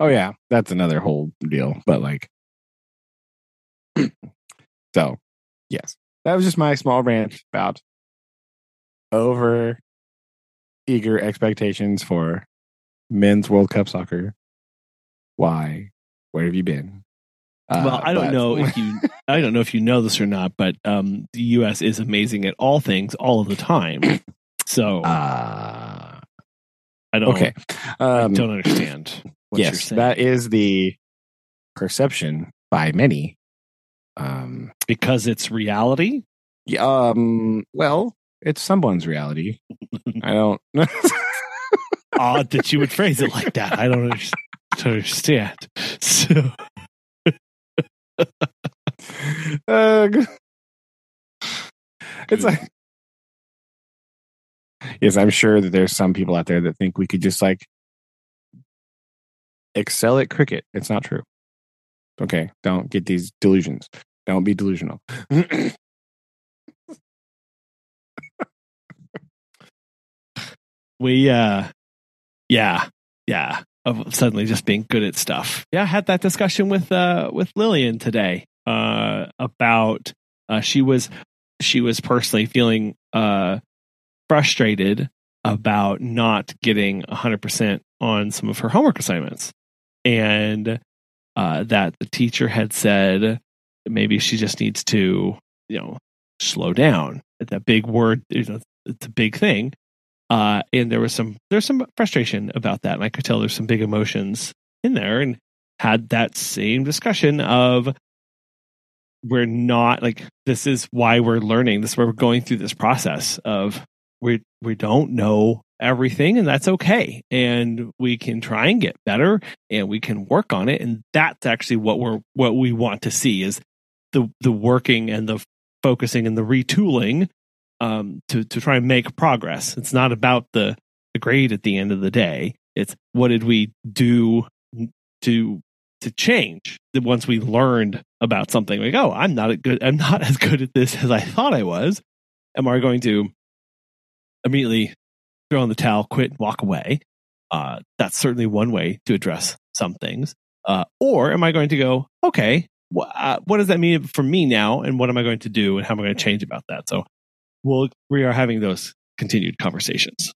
Oh yeah, that's another whole deal. But like, so yes, that was just my small rant about over eager expectations for men's World Cup soccer. Why? Where have you been? Uh, well, I don't but... know if you I don't know if you know this or not, but um, the U.S. is amazing at all things all of the time. So uh, I don't. Okay, um, I don't understand yes, that is the perception by many. Um, because it's reality. Yeah. Um. Well, it's someone's reality. I don't. Odd that you would phrase it like that. I don't understand. So. uh, it's like yes i'm sure that there's some people out there that think we could just like excel at cricket. It's not true. Okay, don't get these delusions. Don't be delusional. we uh yeah, yeah. Of suddenly just being good at stuff. Yeah, I had that discussion with uh with Lillian today uh about uh she was she was personally feeling uh frustrated about not getting 100% on some of her homework assignments and uh, that the teacher had said maybe she just needs to, you know, slow down. That big word, you know, it's a big thing. Uh, and there was some there's some frustration about that, and I could tell there's some big emotions in there, and had that same discussion of we're not like this is why we're learning. This is why we're going through this process of we we don't know everything and that's okay. And we can try and get better and we can work on it. And that's actually what we're what we want to see is the the working and the focusing and the retooling um to to try and make progress it's not about the the grade at the end of the day it's what did we do to to change once we learned about something like oh i'm not good i'm not as good at this as i thought i was am i going to immediately throw in the towel, quit, and walk away. Uh, that's certainly one way to address some things. Uh, or am I going to go, okay, wh- uh, what does that mean for me now? And what am I going to do? And how am I going to change about that? So we'll, we are having those continued conversations.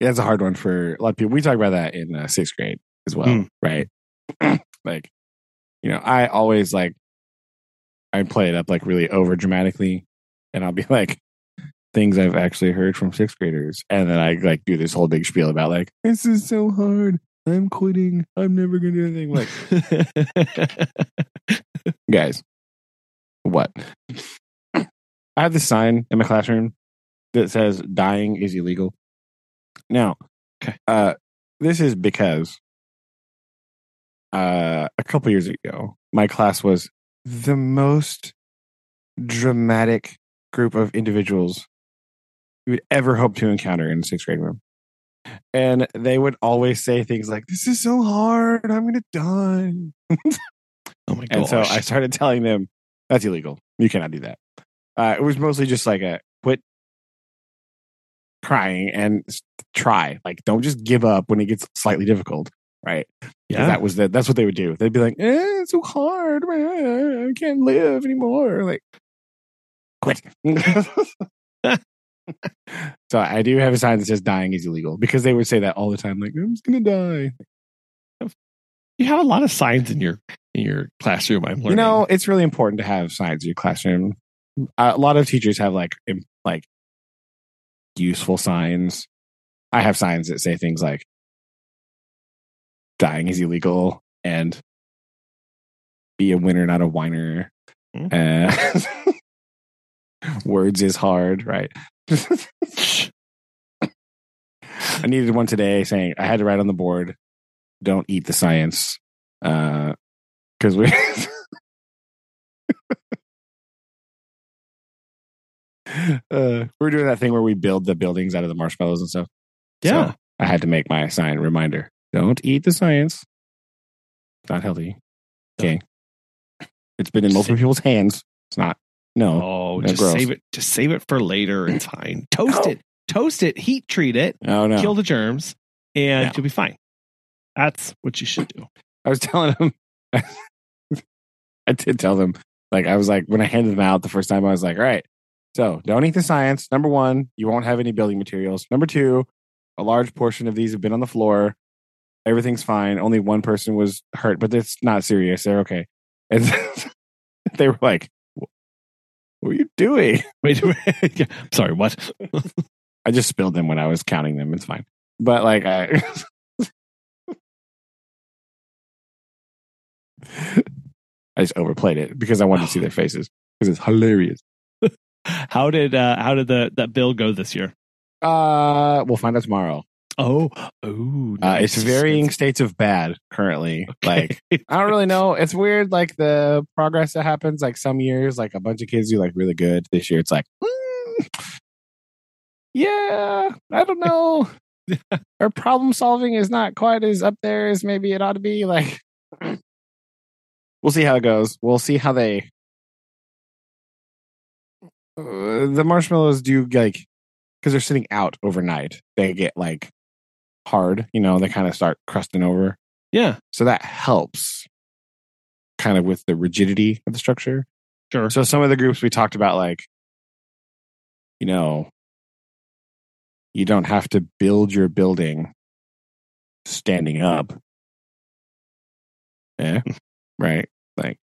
Yeah, it's a hard one for a lot of people. We talk about that in uh, sixth grade as well, mm. right? like, you know, I always like, I play it up like really over dramatically. And I'll be like, things I've actually heard from sixth graders. And then I like do this whole big spiel about like, this is so hard. I'm quitting. I'm never gonna do anything. Like guys, what? I have this sign in my classroom that says dying is illegal. Now, okay. uh, this is because uh, a couple years ago, my class was the most dramatic group of individuals you would ever hope to encounter in a sixth grade room. And they would always say things like, This is so hard. I'm going to die. oh my gosh. And so I started telling them that's illegal. You cannot do that. Uh, it was mostly just like a quit crying and try. Like, don't just give up when it gets slightly difficult, right? yeah. That was the, that's what they would do. They'd be like, eh, "It's so hard, man. I can't live anymore." Like, quit. so I do have a sign that says "dying is illegal" because they would say that all the time. Like, I'm just gonna die. you have a lot of signs in your your classroom. I'm learning. You know, it's really important to have signs in your classroom. A lot of teachers have like im- like useful signs. I have signs that say things like "dying is illegal" and "be a winner, not a whiner." Hmm. Uh, words is hard, right? I needed one today saying I had to write on the board, "Don't eat the science," because we. uh, we're doing that thing where we build the buildings out of the marshmallows and stuff. yeah. So I had to make my sign reminder: "Don't eat the science. Not healthy." Okay. It's been in multiple people's hands. It's not. No. Oh, just gross. save it. Just save it for later. It's fine. Toast No. it. Toast it. Heat treat it. Oh no. Kill the germs, and No. you'll be fine. That's what you should do. I was telling him, I did tell them, like, I was like, when I handed them out the first time, I was like, all right, so don't eat the science. Number one, you won't have any building materials. Number two, a large portion of these have been on the floor. Everything's fine. Only one person was hurt, but it's not serious. They're okay. And they were like, what are you doing? Wait, wait. yeah. Sorry. What? I just spilled them when I was counting them. It's fine. But like I I just overplayed it because I wanted to see their faces because it's hilarious. How did uh how did the that bill go this year? Uh we'll find out tomorrow. Oh, oh, Uh, it's varying states of bad currently. Like I don't really know. It's weird like the progress that happens like some years like a bunch of kids do like really good. This year it's like mm, yeah, I don't know. Our problem solving is not quite as up there as maybe it ought to be. Like we'll see how it goes. We'll see how they uh, the marshmallows do like because they're sitting out overnight. They get like hard, you know. They kind of start crusting over, yeah, so that helps kind of with the rigidity of the structure. sure. So some of the groups we talked about, like, you know, you don't have to build your building standing up. Yeah, right. Like,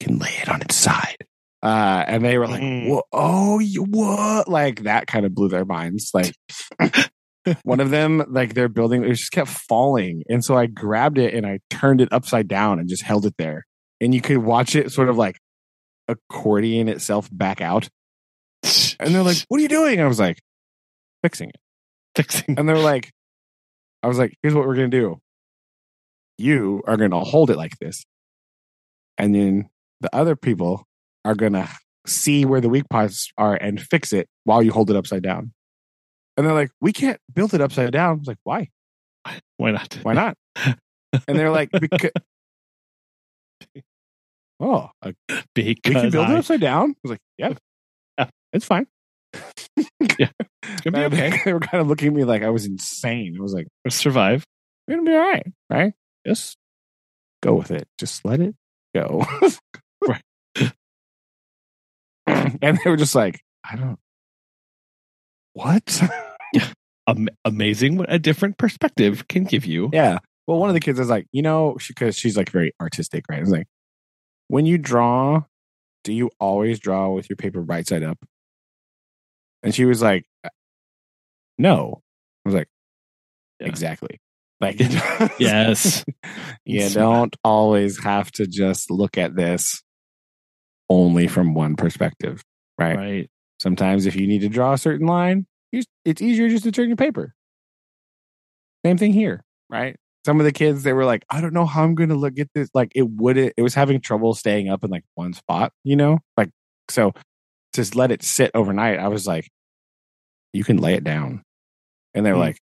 can lay it on its side. Uh, and they were like, Mm. "Whoa, oh, you what?" Like that kind of blew their minds. Like one of them, like their building, it just kept falling, and so I grabbed it and I turned it upside down and just held it there, and you could watch it sort of like accordion itself back out. And they're like, "What are you doing?" I was like, "Fixing it." fixing. And they're like, "I was like, here's what we're gonna do. You are gonna hold it like this, and then the other people are gonna see where the weak parts are and fix it while you hold it upside down." And they're like, "We can't build it upside down." I was like, "Why? Why not? Why not?" And they're like, "Because." Oh, uh, Because we can build I- it upside down. I was like, yeah, Yeah. it's fine. Yeah. It's gonna be okay. They were kind of looking at me like I was insane. I was like, survive. we're gonna be all right, right? Just go with it. Just let it go. Right. and they were just like, I don't. What? Am- amazing what a different perspective can give you. yeah. Well, one of the kids was like, you know, because she's like very artistic, right? I was like, when you draw, do you always draw with your paper right side up? And she was like, uh, no. I was like, Yeah. exactly. Like, Yes. you It's- don't always have to just look at this only from one perspective, right? Right. Sometimes if you need to draw a certain line, it's easier just to turn your paper. Same thing here, right? Some of the kids they were like, I don't know how I'm going to look at this. Like it wouldn't. It was having trouble staying up in like one spot, you know. Like so, just let it sit overnight. I was like, you can lay it down, and they were Hmm. like, I could, "What,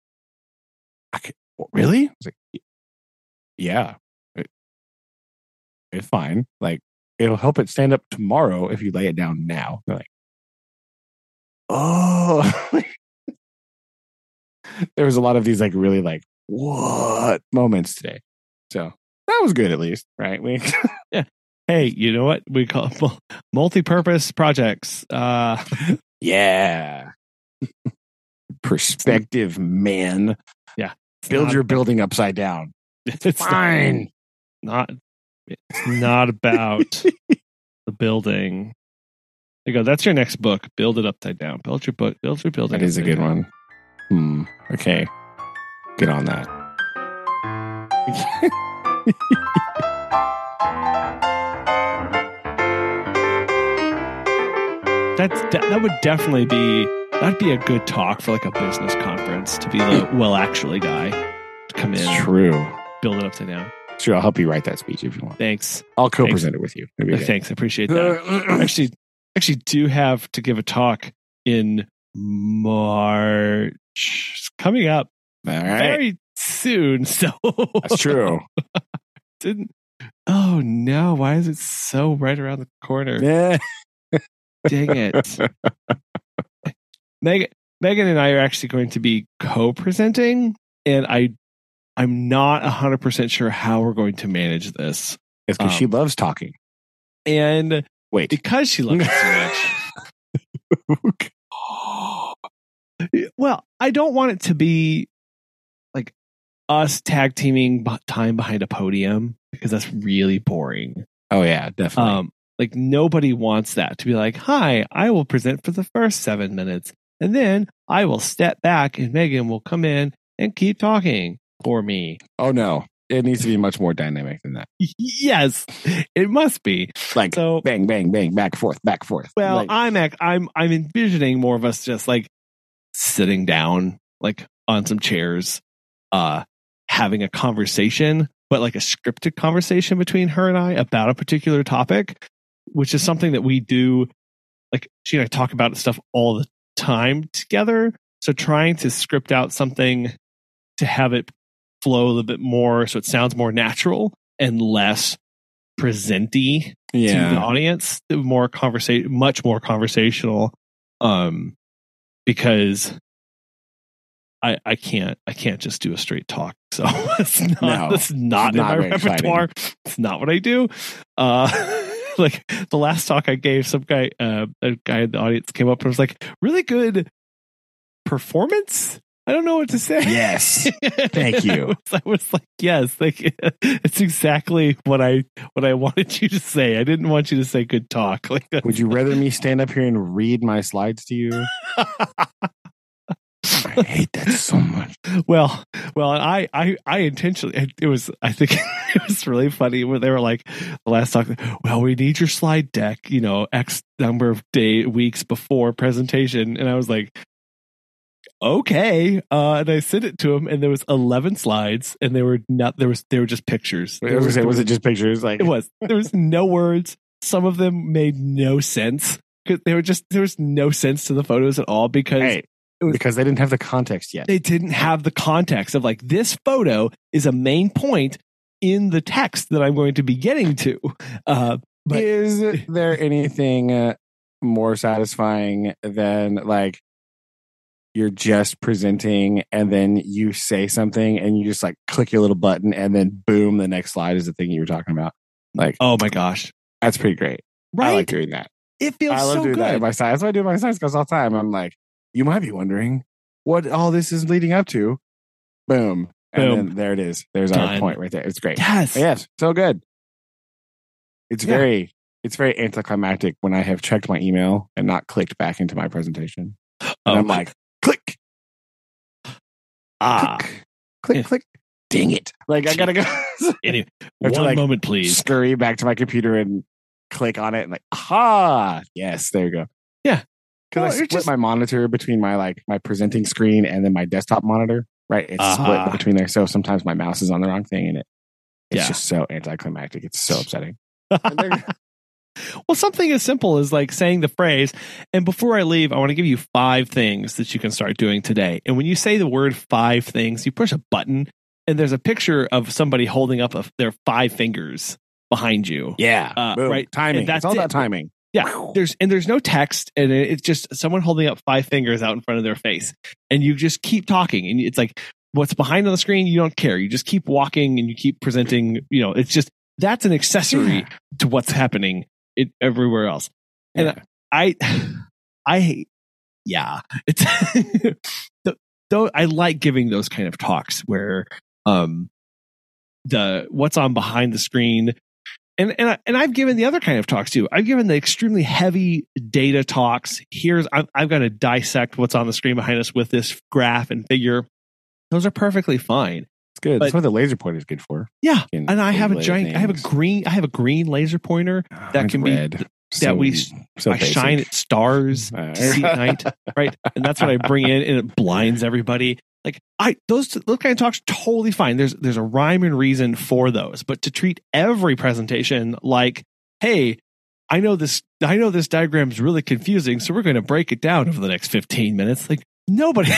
really? Like, "Y- yeah. it's fine. Like it'll help it stand up tomorrow if you lay it down now. They're like, oh. there was a lot of these like really like what moments today. So that was good at least, right? We yeah. Hey, you know what we call mul- multi-purpose projects? Uh, yeah. Perspective, man. Build your building upside down. It's Fine. not it's not about the building. There you go. That's your next book. Build it upside down. Build your book. Build your building. That is a good down. one. Hmm. Okay. Get on that. That's that, that would definitely be that'd be a good talk for like a business conference to be the well actually guy to come in, It's true. build it upside down. It's true. I'll help you write that speech if you want. Thanks. I'll co-present it with you. Maybe okay. Uh, thanks. I appreciate that. actually actually do have to give a talk in March It's coming up All right. very soon. So That's true. didn't oh no, why is it so right around the corner? Yeah. Dang it. Megan Megan and I are actually going to be co-presenting and I I'm not 100% sure how we're going to manage this. It's because Um, she loves talking. And Wait. because she loves so much. well, I don't want it to be like us tag teaming time behind a podium because that's really boring. oh yeah, definitely. Um, like nobody wants that to be like, "Hi, I will present for the first seven minutes, and then I will step back, and Megan will come in and keep talking for me." oh no, it needs to be much more dynamic than that. yes, it must be. Like So- bang, bang, bang, back forth, back forth. Well, Like, I'm ac- I'm I'm envisioning more of us just like sitting down, like on some chairs, uh, having a conversation, but like a scripted conversation between her and I about a particular topic, which is something that we do. Like she and I talk about stuff all the time together. So trying to script out something to have it flow a little bit more, so it sounds more natural and less presenty to the yeah, audience more conversation much more conversational um because i i can't i can't just do a straight talk. So it's not No, that's not, not in my very exciting. repertoire. It's not what i do. Uh like the last talk i gave some guy uh a guy in the audience came up and was like really good performance i don't know what to say Yes. Thank you. I was, I was like, yes, you. It's exactly what I what I wanted you to say. I didn't want you to say good talk. Like, Would you rather me stand up here and read my slides to you? I hate that so much. well, well, I, I, I intentionally. It was. I think it was really funny when they were like the last talk. Well, we need your slide deck. You know, X number of day weeks before presentation, and I was like. Okay, uh, and I sent it to him, and there was eleven slides, and they were not. There was they were just pictures. I was gonna say, was it just pictures? Like It was. There was no words. Some of them made no sense. They were just there was no sense to the photos at all because hey, was- because they didn't have the context yet. they didn't have the context of like this photo is a main point in the text that I'm going to be getting to. Uh, but is there anything uh, more satisfying than like you're just presenting and then you say something and you just like click your little button and then boom the next slide is the thing you were talking about like oh my gosh, that's pretty great right? i like doing that it feels i love so doing that in good. my science that's what i do my science class all the time i'm like you might be wondering what all this is leading up to boom and Boom. then there it is there's our point right there it's great Yes. Yes, so good. It's Yeah. very it's very anticlimactic when I have checked my email and not clicked back into my presentation. And Oh, I'm like, click, ah. click, click, Yeah. click. Dang it. Like I gotta go Anyway, have to, one like, moment, please. scurry back to my computer and click on it and like, aha. Yes, there you go. Yeah. Because Well, I split just- my monitor between my like my presenting screen and then my desktop monitor. Right. It's Uh-huh. split between there. So sometimes my mouse is on the wrong thing and it it's Yeah. just so anticlimactic. It's so upsetting. Well, something as simple as like saying the phrase, and before I leave, I want to give you five things that you can start doing today. And when you say the word five things, you push a button and there's a picture of somebody holding up a, their five fingers. behind you. Yeah. Uh, right. Timing. And that's it's all it. about timing. Yeah, there's and there's no text, and it's just someone holding up five fingers out in front of their face, and you just keep talking, and it's like what's behind on the screen, you don't care. You just keep walking, and you keep presenting. You know, it's just that's an accessory to what's happening it, everywhere else. And Yeah. I, I, yeah, it's th- though I like giving those kind of talks where um the what's on behind the screen and and I, and I've given the other kind of talks too. I've given the extremely heavy data talks. Here's I've, I've got to dissect what's on the screen behind us with this graph and figure. Those are perfectly fine. It's good. That's what the laser pointer is good for. Yeah, and I have a giant. I have a green. I have a green laser pointer ah, Mine's can be- red. that we- so I shine at stars see at night, right? And that's what I bring in, and it blinds everybody. Like I, those those kind of talks totally fine. There's there's a rhyme and reason for those, but to treat every presentation like, hey, I know this, I know this diagram is really confusing, so we're going to break it down over the next 15 minutes. Like nobody,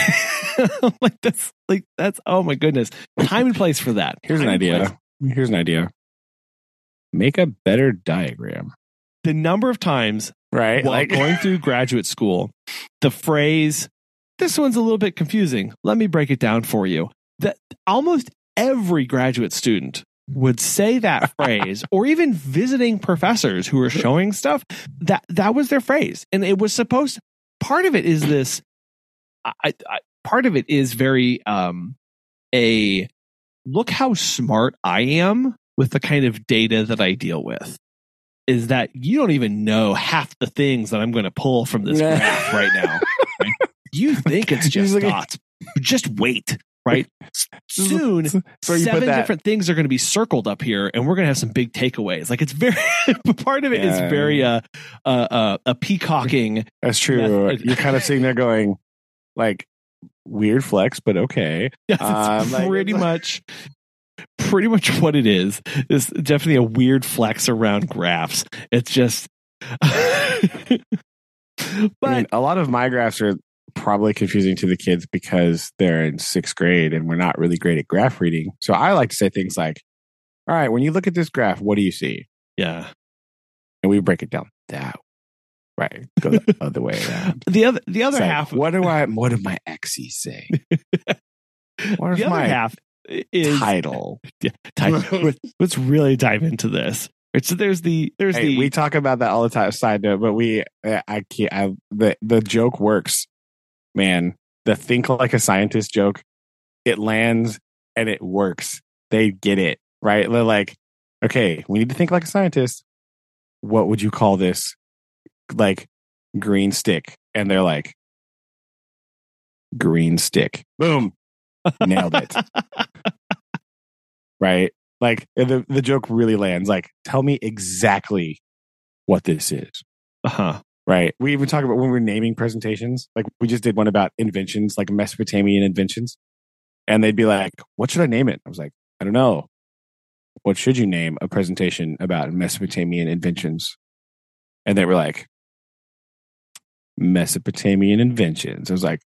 like that's like that's oh my goodness, time and place for that. Here's an Time place. idea. Here's an idea. Make a better diagram. The number of times Right? while going through graduate school, the phrase, this one's a little bit confusing. Let me break it down for you. That almost every graduate student would say that phrase, or even visiting professors who are showing stuff, that that was their phrase. And it was supposed part of it is this I, I part of it is very um a look how smart I am with the kind of data that I deal with is that you don't even know half the things that I'm going to pull from this graph right now. You think it's just looking- dots. Just wait, right? Soon, So you seven different things are going to be circled up here, and we're going to have some big takeaways. Like it's very part of it is Yeah. very uh, uh, uh, a peacocking. That's true. method. You're kind of sitting there going, like, weird flex, but okay. Yes, it's Um, like, pretty like- much, pretty much what it is. is definitely a weird flex around graphs. It's just, but I mean, a lot of my graphs are probably confusing to the kids because they're in sixth grade and we're not really great at graph reading. So I like to say things like, all right, when you look at this graph, what do you see? yeah. And we break it down that right. Go the other way around. The other, the other like, half, what do I what do my axes say? What is the other my half is title? Dive- let's- let's really dive into this. Right, so there's the there's Hey, the we talk about that all the time. Side note, but we, I I can't. I, the the joke works, man. The think like a scientist joke, it lands and it works. They get it right. They're like, okay, we need to think like a scientist. What would you call this? Like green stick, and they're like, green stick. Boom, nailed it. right? Like the the joke really lands. Like, tell me exactly what this is. uh-huh. Right. We even talk about when we're naming presentations. Like we just did one about inventions, like Mesopotamian inventions. And they'd be like, What should I name it? I was like, I don't know. What should you name a presentation about Mesopotamian inventions? And they were like, Mesopotamian inventions. I was like,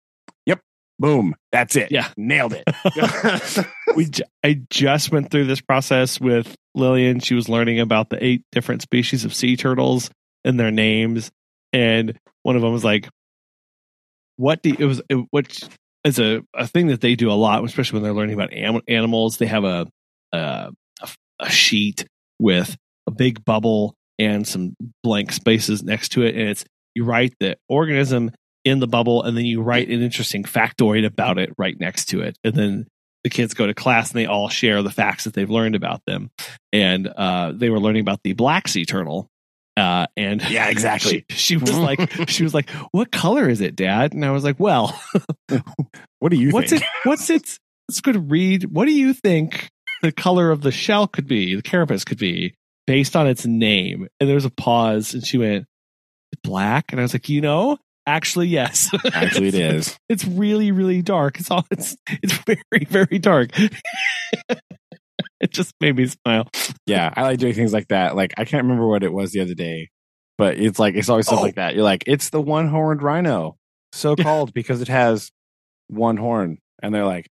Yep, boom, that's it. Yeah. Nailed it. we ju- I just went through this process with Lillian. She was learning about the eight different species of sea turtles and their names, and one of them was like, "What do you, it was? It, which is a a thing that they do a lot, especially when they're learning about am- animals. They have a, a a sheet with a big bubble and some blank spaces next to it, and it's you write the organism in the bubble, and then you write an interesting factoid about it right next to it, and then the kids go to class and they all share the facts that they've learned about them. And uh, they were learning about the black sea turtle. Uh, and Yeah, exactly. She, she was like, she was like, "What color is it, Dad?" And I was like, "Well, what do you think? what's think? it? What's its? Let's go to read. What do you think the color of the shell could be? The carapace could be based on its name?" And there was a pause, and she went, "Black," and I was like, "You know." Actually, yes. Actually, it is. it's really really dark it's all it's it's very very dark it just made me smile Yeah, I like doing things like that. Like I can't remember what it was the other day, but it's like it's always stuff Oh. like that. You're like, it's the one horned rhino, so called because it has one horn, and they're like,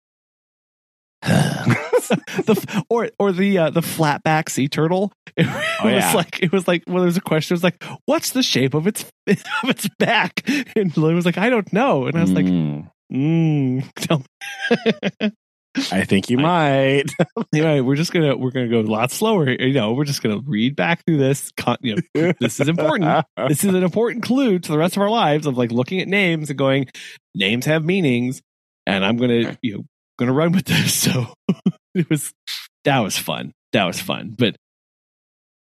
the or or the uh, the flatback sea turtle. It, Oh, was yeah. like it was like when there was a question. It was like, "What's the shape of its of its back?" And Lily was like, "I don't know." And I was like, Mm, mm, tell me. I think you might. anyway, we're just gonna we're gonna go a lot slower. You know, we're just gonna read back through this. You know, this is important. this is an important clue to the rest of our lives of like looking at names and going, names have meanings, and I'm gonna you know gonna run with this. So it was that was fun. That was fun. But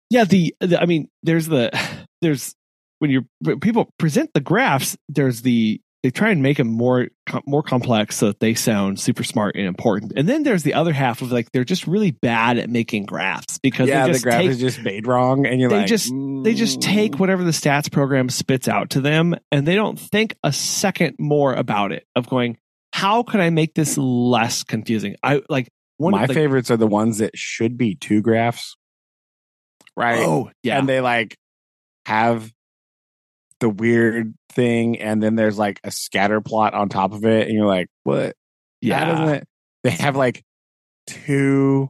yeah, the, the I mean, there's the there's when you people present the graphs, there's the they try and make them more com- more complex so that they sound super smart and important. And then there's the other half of like they're just really bad at making graphs because yeah, they the just graph take, is just made wrong, and you're they like, just- they just take mm. whatever the stats program spits out to them and they don't think a second more about it of going how could i make this less confusing i like one My like, favorites are the ones that should be two graphs, right? oh yeah and they like have the weird thing, and then there's like a scatter plot on top of it, and you're like, what? Yeah doesn't. They have like two.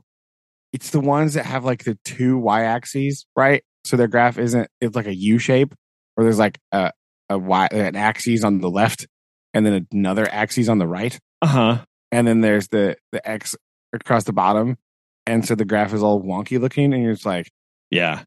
It's the ones that have like the two y axes, right? So their graph isn't. It's like a U shape, or there's like a a y an axis on the left, and then another axis on the right, uh-huh and then there's the the x across the bottom, and so the graph is all wonky looking, and you're just like. yeah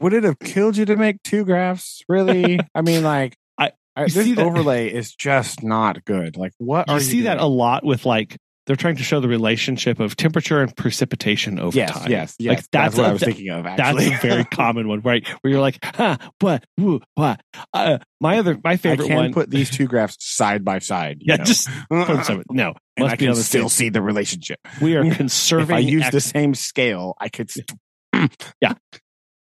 Would it have killed you to make two graphs? Really? I mean, like, I- I, this overlay is just not good. Like, what are you see you that a lot with like they're trying to show the relationship of temperature and precipitation over Yes, time yes, yes. Like, that's, that's what a- I was thinking of. that's a very common one right where you're like huh what woo, what uh, my other my I favorite can one put these two graphs side by side. you yeah know? just put them some- no and must I be can still see the relationship. we are If conserving I use the same scale, I could. St-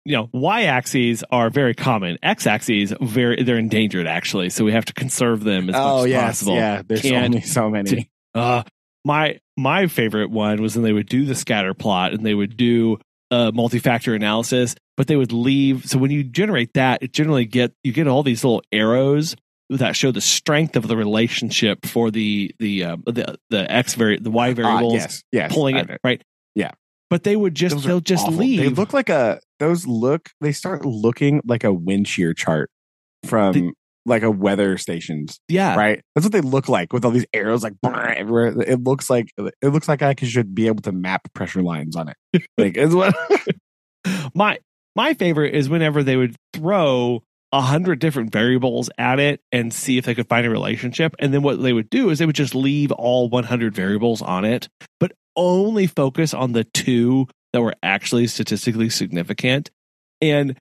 you know, y axes are very common. X axes very they're endangered actually, so we have to conserve them as much oh as yes, possible. yeah. There's only so many. Uh, my my favorite one was when they would do the scatter plot and they would do a multi-factor analysis, but they would leave. So when you generate that, it generally get you get all these little arrows that show the strength of the relationship for the the uh, the the x vari the y Ah, variables yes, yes. pulling it right. Yeah. But they would just Those they'll just awful. leave. They look like a. Those look. They start looking like a wind shear chart from They- like a weather stations. yeah, right? That's what they look like with all these arrows like everywhere. It looks like it looks like I should be able to map pressure lines on it. Like what my my favorite is whenever they would throw a hundred different variables at it and see if they could find a relationship. And then what they would do is they would just leave all 100 variables on it but only focus on the two that were actually statistically significant. And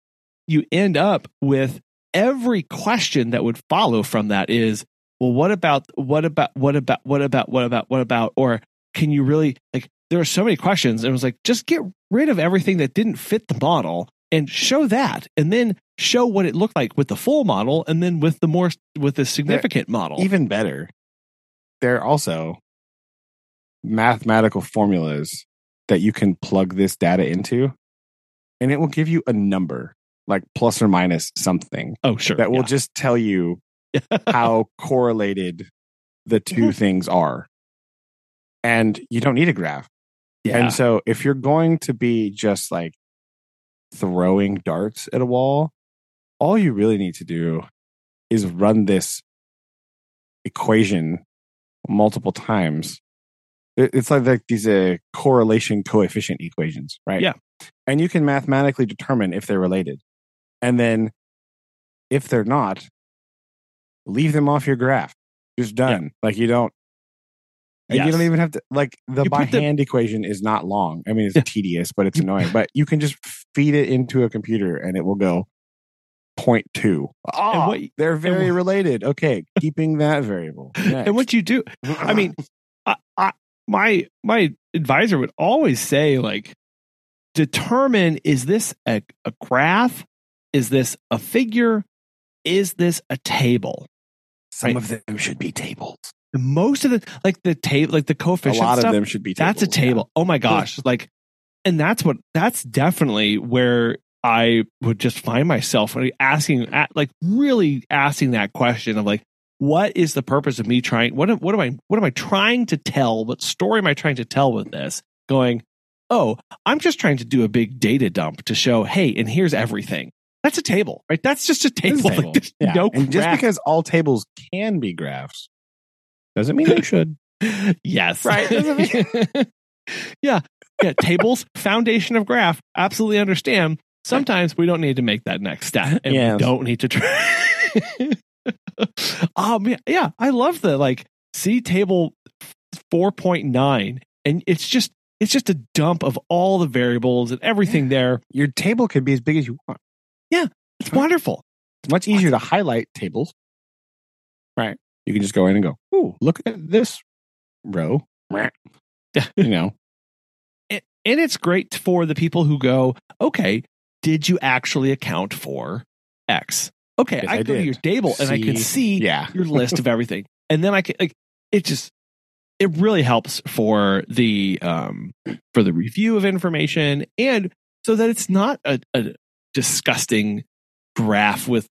you end up with every question that would follow from that is well what about what about what about what about what about what about? Or can you really like there are so many questions. And it was like just get rid of everything that didn't fit the model and show that and then show what it looked like with the full model and then with the more with the significant model even better. There are also mathematical formulas that you can plug this data into, and it will give you a number like plus or minus something oh sure that will yeah. just tell you how correlated the 2 Mhm. things are. And you don't need a graph. yeah And so if you're going to be just like throwing darts at a wall, all you really need to do is run this equation multiple times. It's like, like these uh, correlation coefficient equations, right? Yeah. And you can mathematically determine if they're related. And then if they're not, leave them off your graph. Just done. Like you don't and you don't even have to like the You by put the- hand equation is not long. I mean, it's Yeah. tedious, but it's annoying. But you can just feed it into a computer and it will go point 0.2. Oh, what- they're very what- related. Okay, keeping that variable. and what you do i mean I, I, my my advisor would always say like determine is this a, a graph is this a figure is this a table some right. of them should be tables. most of the like the table like the coefficient. A lot stuff of them should be tables. that's a table oh my gosh like and that's what that's definitely where i would just find myself asking like really asking that question of like what is the purpose of me trying what am- what am i what am i trying to tell what story am i trying to tell with this going, oh, I'm just trying to do a big data dump to show, hey, and here's everything. That's a table, right? That's just a table. It's a Like, Yeah. no and just because all tables can be graphs doesn't mean they should. yes. Right, doesn't yeah. Yeah. Tables, foundation of graph. Absolutely understand. Sometimes we don't need to make that next step and Yes. we don't need to try. um, yeah, yeah. I love the like see table 4.9 and it's just, it's just a dump of all the variables and everything there. Your table can be as big as you want. Yeah, it's wonderful. It's much easier to highlight tables. Right. You can just go in and go, ooh, look at this row. You know, and, it's great for the people who go, okay, did you actually account for X? Okay, Yes, I, I go to your table and I can See, see yeah. your list of everything, and then I can like it just it really helps for the um for the review of information and so that it's not a, a disgusting graph with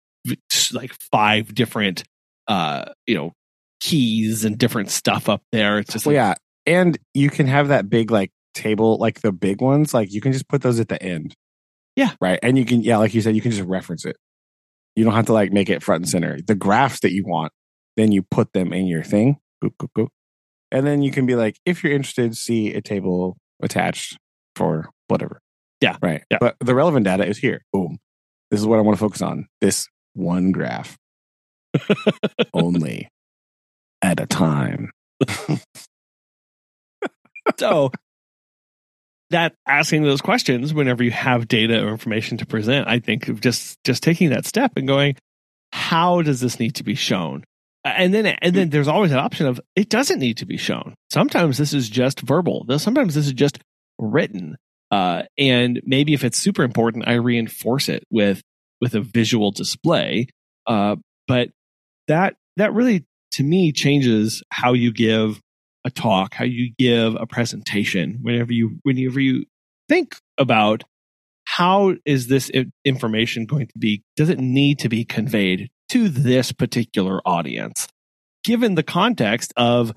like five different uh you know keys and different stuff up there. It's just Well, like, yeah. And you can have that big like table, like the big ones, like you can just put those at the end. Yeah. Right. And you can, yeah, like you said, you can just reference it. You don't have to like make it front and center. The graphs that you want, then you put them in your thing. Boop, boop, boop. And then you can be like, if you're interested, see a table attached for whatever. Yeah. Right. Yeah. But the relevant data is here. Boom. This is what I want to focus on. This one graph only at a time. so that asking those questions whenever you have data or information to present i think of just just taking that step and going how does this need to be shown? And then and then there's always an option of it doesn't need to be shown. Sometimes this is just verbal. Sometimes this is just written. Uh, and maybe if it's super important i reinforce it with with a visual display. Uh, but that that really to me changes how you give a talk, how you give a presentation, whenever you whenever you think about how is this information going to be does it need to be conveyed to this particular audience given the context of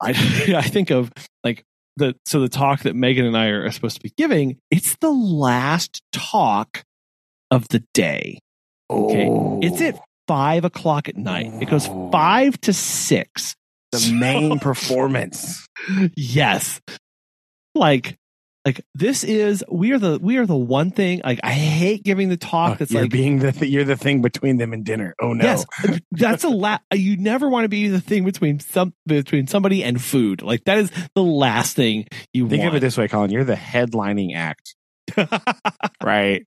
i i think of like the so the talk that megan and i are supposed to be giving it's the last talk of the day Okay. it's at oh. five o'clock at night it goes Oh. five to six the main performance. yes like like this is we are the we are the one thing like i hate giving the talk Oh, that's you're like being the th- you're the thing between them and dinner. Oh no. yes that's a la- you never want to be the thing between some between somebody and food like that is the last thing you Think want of it this way, Colin. You're the headlining act, right?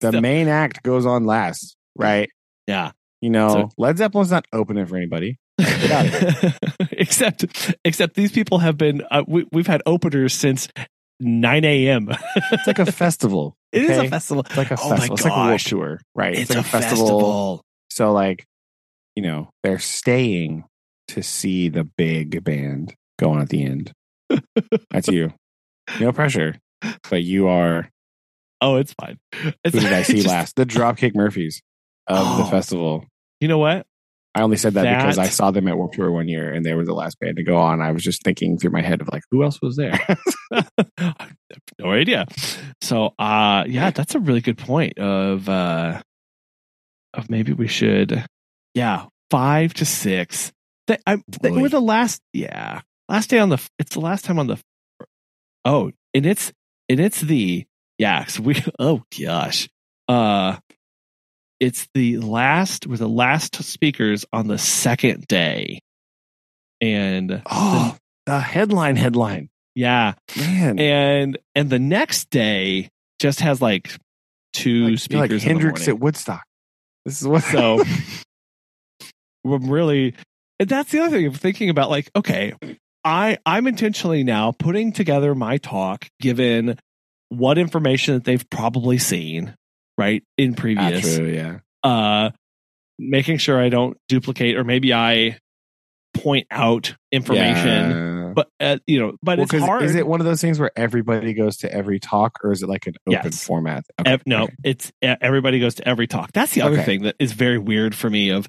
The So- main act goes on last, right? yeah You know, So- Led Zeppelin's not opening for anybody. Get out of except except these people have been uh, we, we've had openers since 9 a.m It's like a festival. It is okay? a festival It's like a Oh festival. It's like a world tour, right? it's, like a, festival. So, like, you know, they're staying to see the big band go on at the end. That's you. No pressure, but you are. oh it's fine it's Who did I see just- last? The Dropkick Murphys of the Oh. festival. you know what I only said that, because I saw them at Warped Tour one year, and they were the last band to go on. I was just thinking through my head of like, who else was there? No idea. So, uh, yeah, that's a really good point. Of uh, of maybe we should, yeah, five to six. Th- I'm, th- the last, yeah, last day on the. It's the last time on the. Oh, and it's and it's the yeah. So we oh gosh, uh, it's the last. We're the last speakers on the second day, and oh, the headline, headline, yeah, man. and and the next day just has like two like, speakers like Hendrix at Woodstock. This is what. so I'm really and that's the other thing of thinking about like okay i i'm intentionally now putting together my talk given what information that they've probably seen right in Ah, previous true, yeah. uh making sure i don't duplicate or maybe i point out information Yeah. but uh, you know but Well, it's hard Is it one of those things where everybody goes to every talk, or is it like an open Yes. format? Ev- no, okay. it's everybody goes to every talk. That's the other Okay. thing that is very weird for me. Of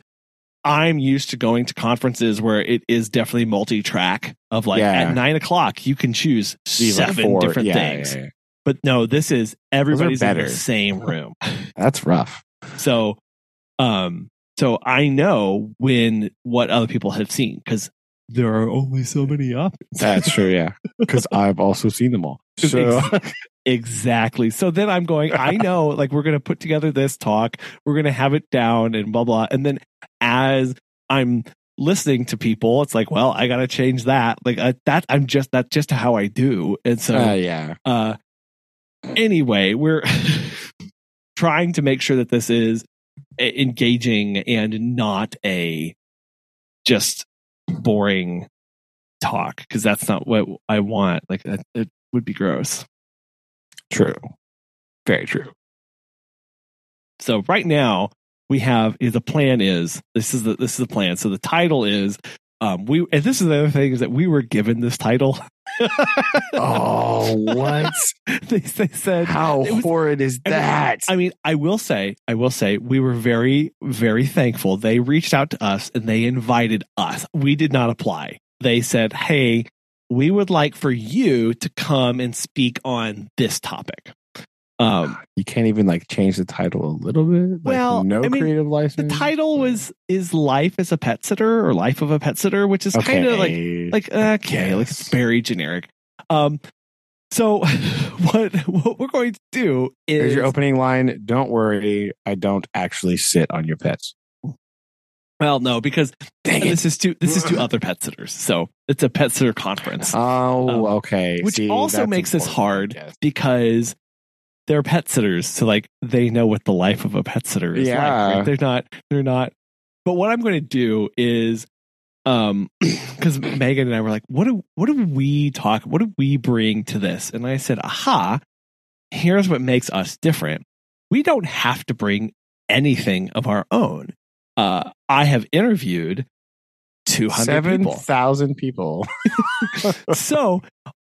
I'm used to going to conferences where it is definitely multi-track of like Yeah. at nine o'clock you can choose See, like, seven four- different yeah, things. But no, this is everybody's in the same room. That's rough. So, um, so I know when what other people have seen because there are only so many options. That's true. Yeah, because I've also seen them all. So exactly. So then I'm going. I know, like we're gonna put together this talk. We're gonna have it down and blah blah. And then as I'm listening to people, it's like, well, I gotta change that. Like uh, that. I'm just that's just how I do. And so uh, yeah, uh anyway we're trying to make sure that this is engaging and not a just boring talk because that's not what i want like that it would be gross true. Very true. so right now we have the plan is this is the this is the plan so the title is um we and this is the other thing is that we were given this title Oh, what? they, they said How was- horrid is that? I mean, I will say, I will say, we were very, very thankful. They reached out to us and they invited us. We did not apply. They said, "Hey, we would like for you to come and speak on this topic." Um, you can't even like change the title a little bit. Like, Well, no I mean, creative license. the title was "Is Life as a Pet Sitter" or "Life of a Pet Sitter," which is kind of like like okay, like it's very generic. Um, so what what we're going to do Here's is your opening line. Don't worry, I don't actually sit on your pets. well, no, because Dang this is to this is to other pet sitters. So it's a pet sitter conference, Oh, Um, okay. which See, also makes this hard because they're pet sitters. So like they know what the life of a pet sitter is like. Yeah. right? They're not they're not but what I'm going to do is um because Megan and I were like, what do what do we talk what do we bring to this? And I said, aha, here's what makes us different. We don't have to bring anything of our own. Uh I have interviewed 200 Seven people. thousand people. so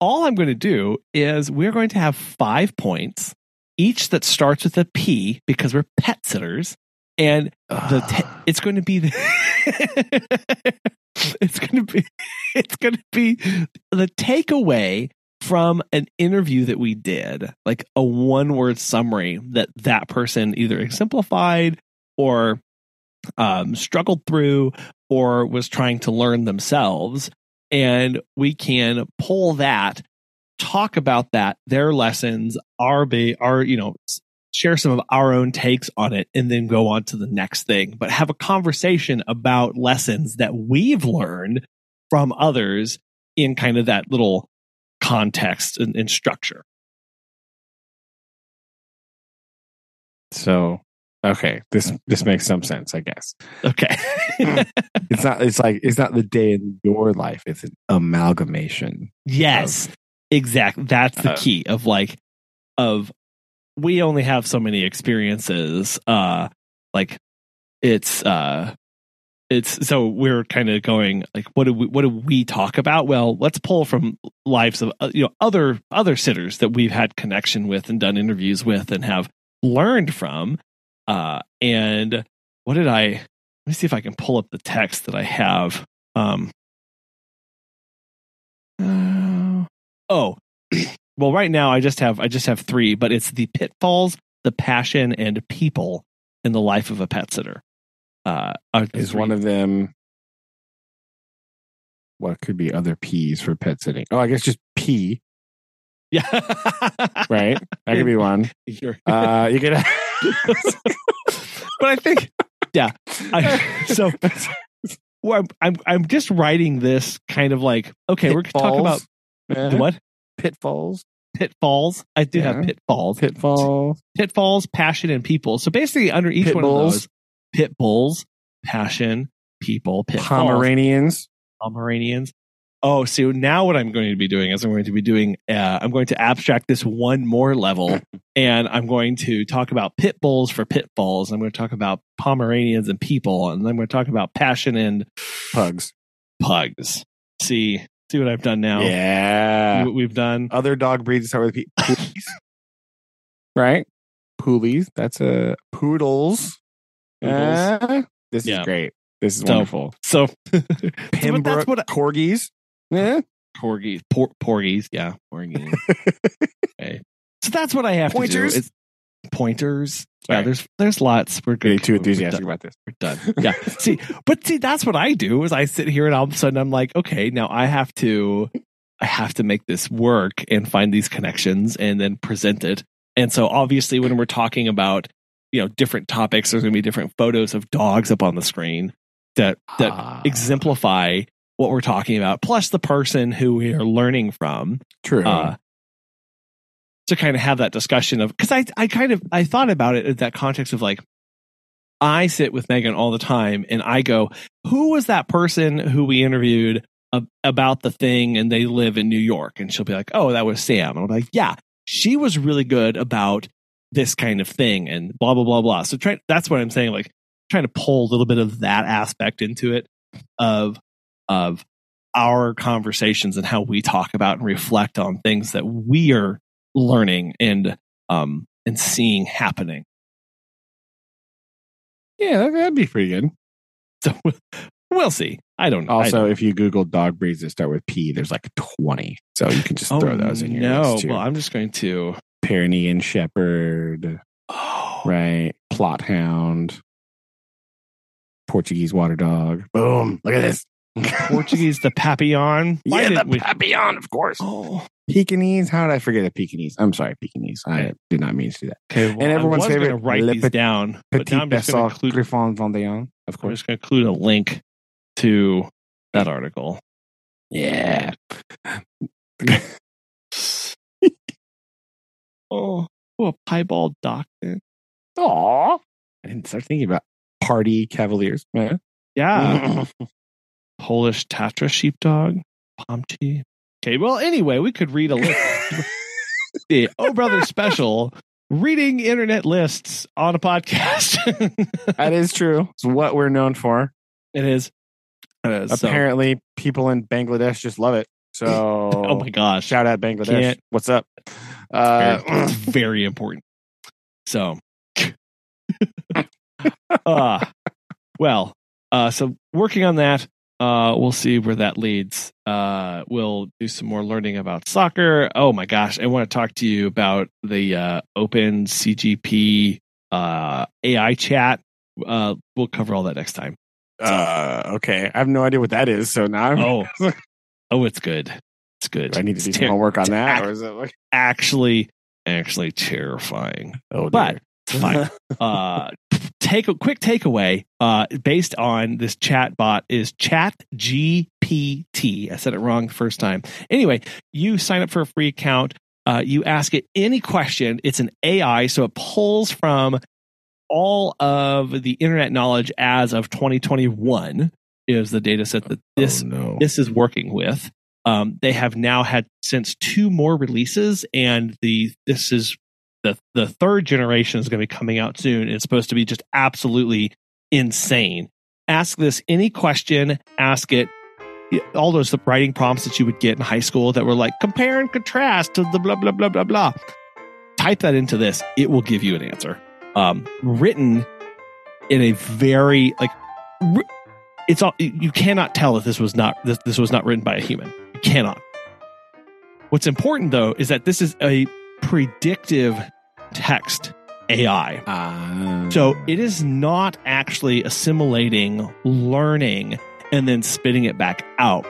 all I'm going to do is we're going to have five points, each that starts with a P because we're pet sitters, and the ta- it's going to be the it's going to be it's going to be the takeaway from an interview that we did, like a one word summary that that person either exemplified or um, struggled through or was trying to learn themselves and we can pull that talk about that their lessons our ba- our you know share some of our own takes on it and then go on to the next thing but have a conversation about lessons that we've learned from others in kind of that little context and, and structure so okay, this this makes some sense, I guess. okay hmm. It's not. It's like it's not the day in your life. It's an amalgamation. Yes, exactly. That's the Uh, key of like of we only have so many experiences. Uh, like it's uh, it's so we're kind of going like what do we what do we talk about? Well, let's pull from lives of uh, you know other other sitters that we've had connection with and done interviews with and have learned from. Uh, and what did I? Let me see if I can pull up the text that I have. Um, oh, well, right now I just have I just have three, but it's the pitfalls, the passion, and people in the life of a pet sitter. Uh, Is three. one of them? What could be other P's for pet sitting? Oh, I guess just P. yeah, Right, that could be one. Uh, you could. but I think yeah. I, so well, I'm, I'm I'm just writing this kind of like okay, we're gonna talk about Uh, the what pitfalls, pitfalls. I do have pitfalls. pitfalls. pitfalls, passion, and people. So basically, under each Pit one bulls. of those, pit bulls, passion, people, pitfalls, Pomeranians. Pomeranians. Oh, so now what I'm going to be doing is I'm going to be doing, uh, I'm going to abstract this one more level and I'm going to talk about pit bulls for pitfalls. I'm going to talk about Pomeranians and people, and I'm going to talk about passion and Pugs. pugs. See, see what I've done now? Yeah. See what we've done? Other dog breeds start with P. Pulis. right? Pulis. That's a poodles. Poodles. Uh, this Yeah. is great. This is So- wonderful. So, Pembroke that's what I- corgis. Yeah. porgies, por, porgies, yeah, porgies. okay. So that's what I have Pointers? to do. It's pointers. Yeah, there's there's lots. We're Getting too enthusiastic about this. We're done. Yeah. see, but see, that's what I do. Is I sit here and all of a sudden I'm like, okay, now I have to, I have to make this work and find these connections and then present it. And so obviously, when we're talking about you know different topics, there's going to be different photos of dogs up on the screen that that Ah, exemplify what we're talking about, plus the person who we are learning from. true. Uh, to kind of have that discussion of because I I kind of I thought about it in that context of like I sit with Megan all the time and I go, who was that person who we interviewed ab- about the thing and they live in New York? And she'll be like, oh, that was Sam. And I'm like, yeah, she was really good about this kind of thing and blah blah blah blah. So try that's what I'm saying. Like trying to pull a little bit of that aspect into it of of our conversations and how we talk about and reflect on things that we are learning and um and seeing happening. yeah, that- that'd be pretty good. So we'll see. I don't know. I Also, don't- if you Google dog breeds that start with P, there's like 20. So you can just oh, throw those in your no. Well, I'm just going to. Pyrenean Shepherd, Oh, right? Plot Hound, Portuguese Water Dog. Boom. Look at this. Portuguese the Papillon. Why yeah, the we? Papillon, of course. Oh, Pekingese. How did I forget a Pekingese? I'm sorry, Pekingese. I did not mean to do that. okay. Well, And everyone's I was favorite, write Le these down, but Petit now I'm just going to include. Griffon Vendéen, of course. I'm just going to include a link to that article. Yeah. Oh, oh a piebald dachshund. Aw. I didn't start thinking about party cavaliers. Yeah. Yeah. Polish Tatra sheepdog, Pomchi. Okay, well, anyway, we could read a list. the Oh Brother special, reading internet lists on a podcast. that is true. It's what we're known for. it is. It is. So- Apparently, people in Bangladesh just love it. So, oh my gosh. shout out Bangladesh. Can't- What's up? Very, Uh, it's very important. So, uh, well, uh, so working on that, uh, we'll see where that leads. Uh, we'll do some more learning about soccer. Oh my gosh, I want to talk to you about the uh, Open CGP uh, AI chat. Uh, we'll cover all that next time. uh, okay. I have no idea what that is. So now I'm, Oh, oh, it's good. It's good. do I need to do some homework on that, or is it like? actually, actually terrifying. Oh, But dear. Fine. uh take a quick takeaway uh based on this chat bot is chat gpt i said it wrong the first time anyway you sign up for a free account uh, you ask it any question it's an ai so it pulls from all of the internet knowledge as of 2021 is the data set that this oh, no. this is working with. Um, they have now had since two more releases, and the this is the the third generation is going to be coming out soon. It's supposed to be just absolutely insane. Ask this any question. Ask it all those writing prompts that you would get in high school that were like compare and contrast to the blah blah blah blah blah. Type that into this; it will give you an answer. Um, written in a very like it's all you cannot tell if this was not this, this was not written by a human you cannot what's important though is that this is a predictive text ai Ah. so it is not actually assimilating learning and then spitting it back out.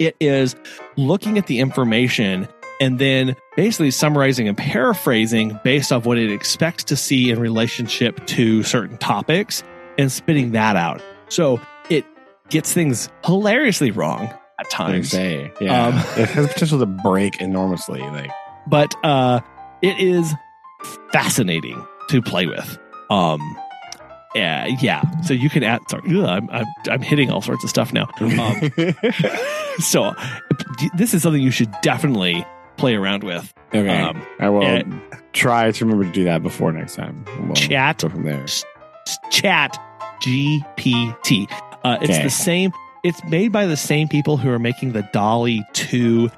It is looking at the information and then basically summarizing and paraphrasing based off what it expects to see in relationship to certain topics and spitting that out. So it gets things hilariously wrong at times. say, yeah, Um, it has potential to break enormously. Like, but uh it is fascinating to play with um yeah yeah so you can add sorry ugh, I'm, I'm i'm hitting all sorts of stuff now um so this is something you should definitely play around with okay, um I will and- try to remember to do that before next time. We'll Chat. go from there. chat gpt uh it's Okay. the same it's made by the same people who are making the DALL-E 2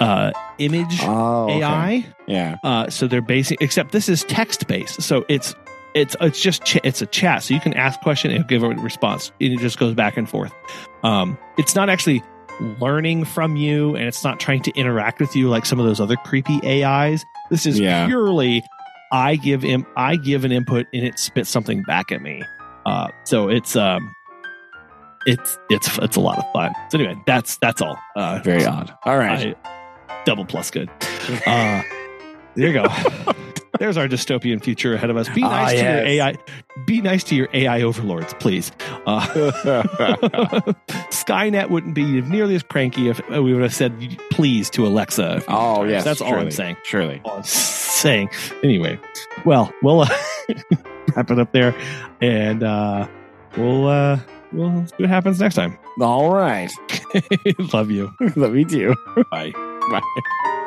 uh image Oh, okay. ai Yeah. Uh, so they're basing, except this is text based. So it's it's it's just ch- it's a chat, so you can ask a question and give a response, and it just goes back and forth. Um, it's not actually learning from you, and it's not trying to interact with you like some of those other creepy AIs. This is Yeah. purely I give him I give an input and it spits something back at me. Uh, so it's um, it's it's it's a lot of fun. So anyway, that's that's all. Uh, Very odd. All right. I- double plus good. Uh, there you go. There's our dystopian future ahead of us. Be Ah, nice to your. AI. Be nice to your AI overlords, please. Uh, Skynet wouldn't be nearly as cranky if we would have said please to Alexa. oh yes. that's all I'm saying. Surely. All I'm saying. Anyway, well, we'll uh, wrap it up there, and uh, we'll uh, we'll see what happens next time. All right. Love you. Love you too. Bye. Bye.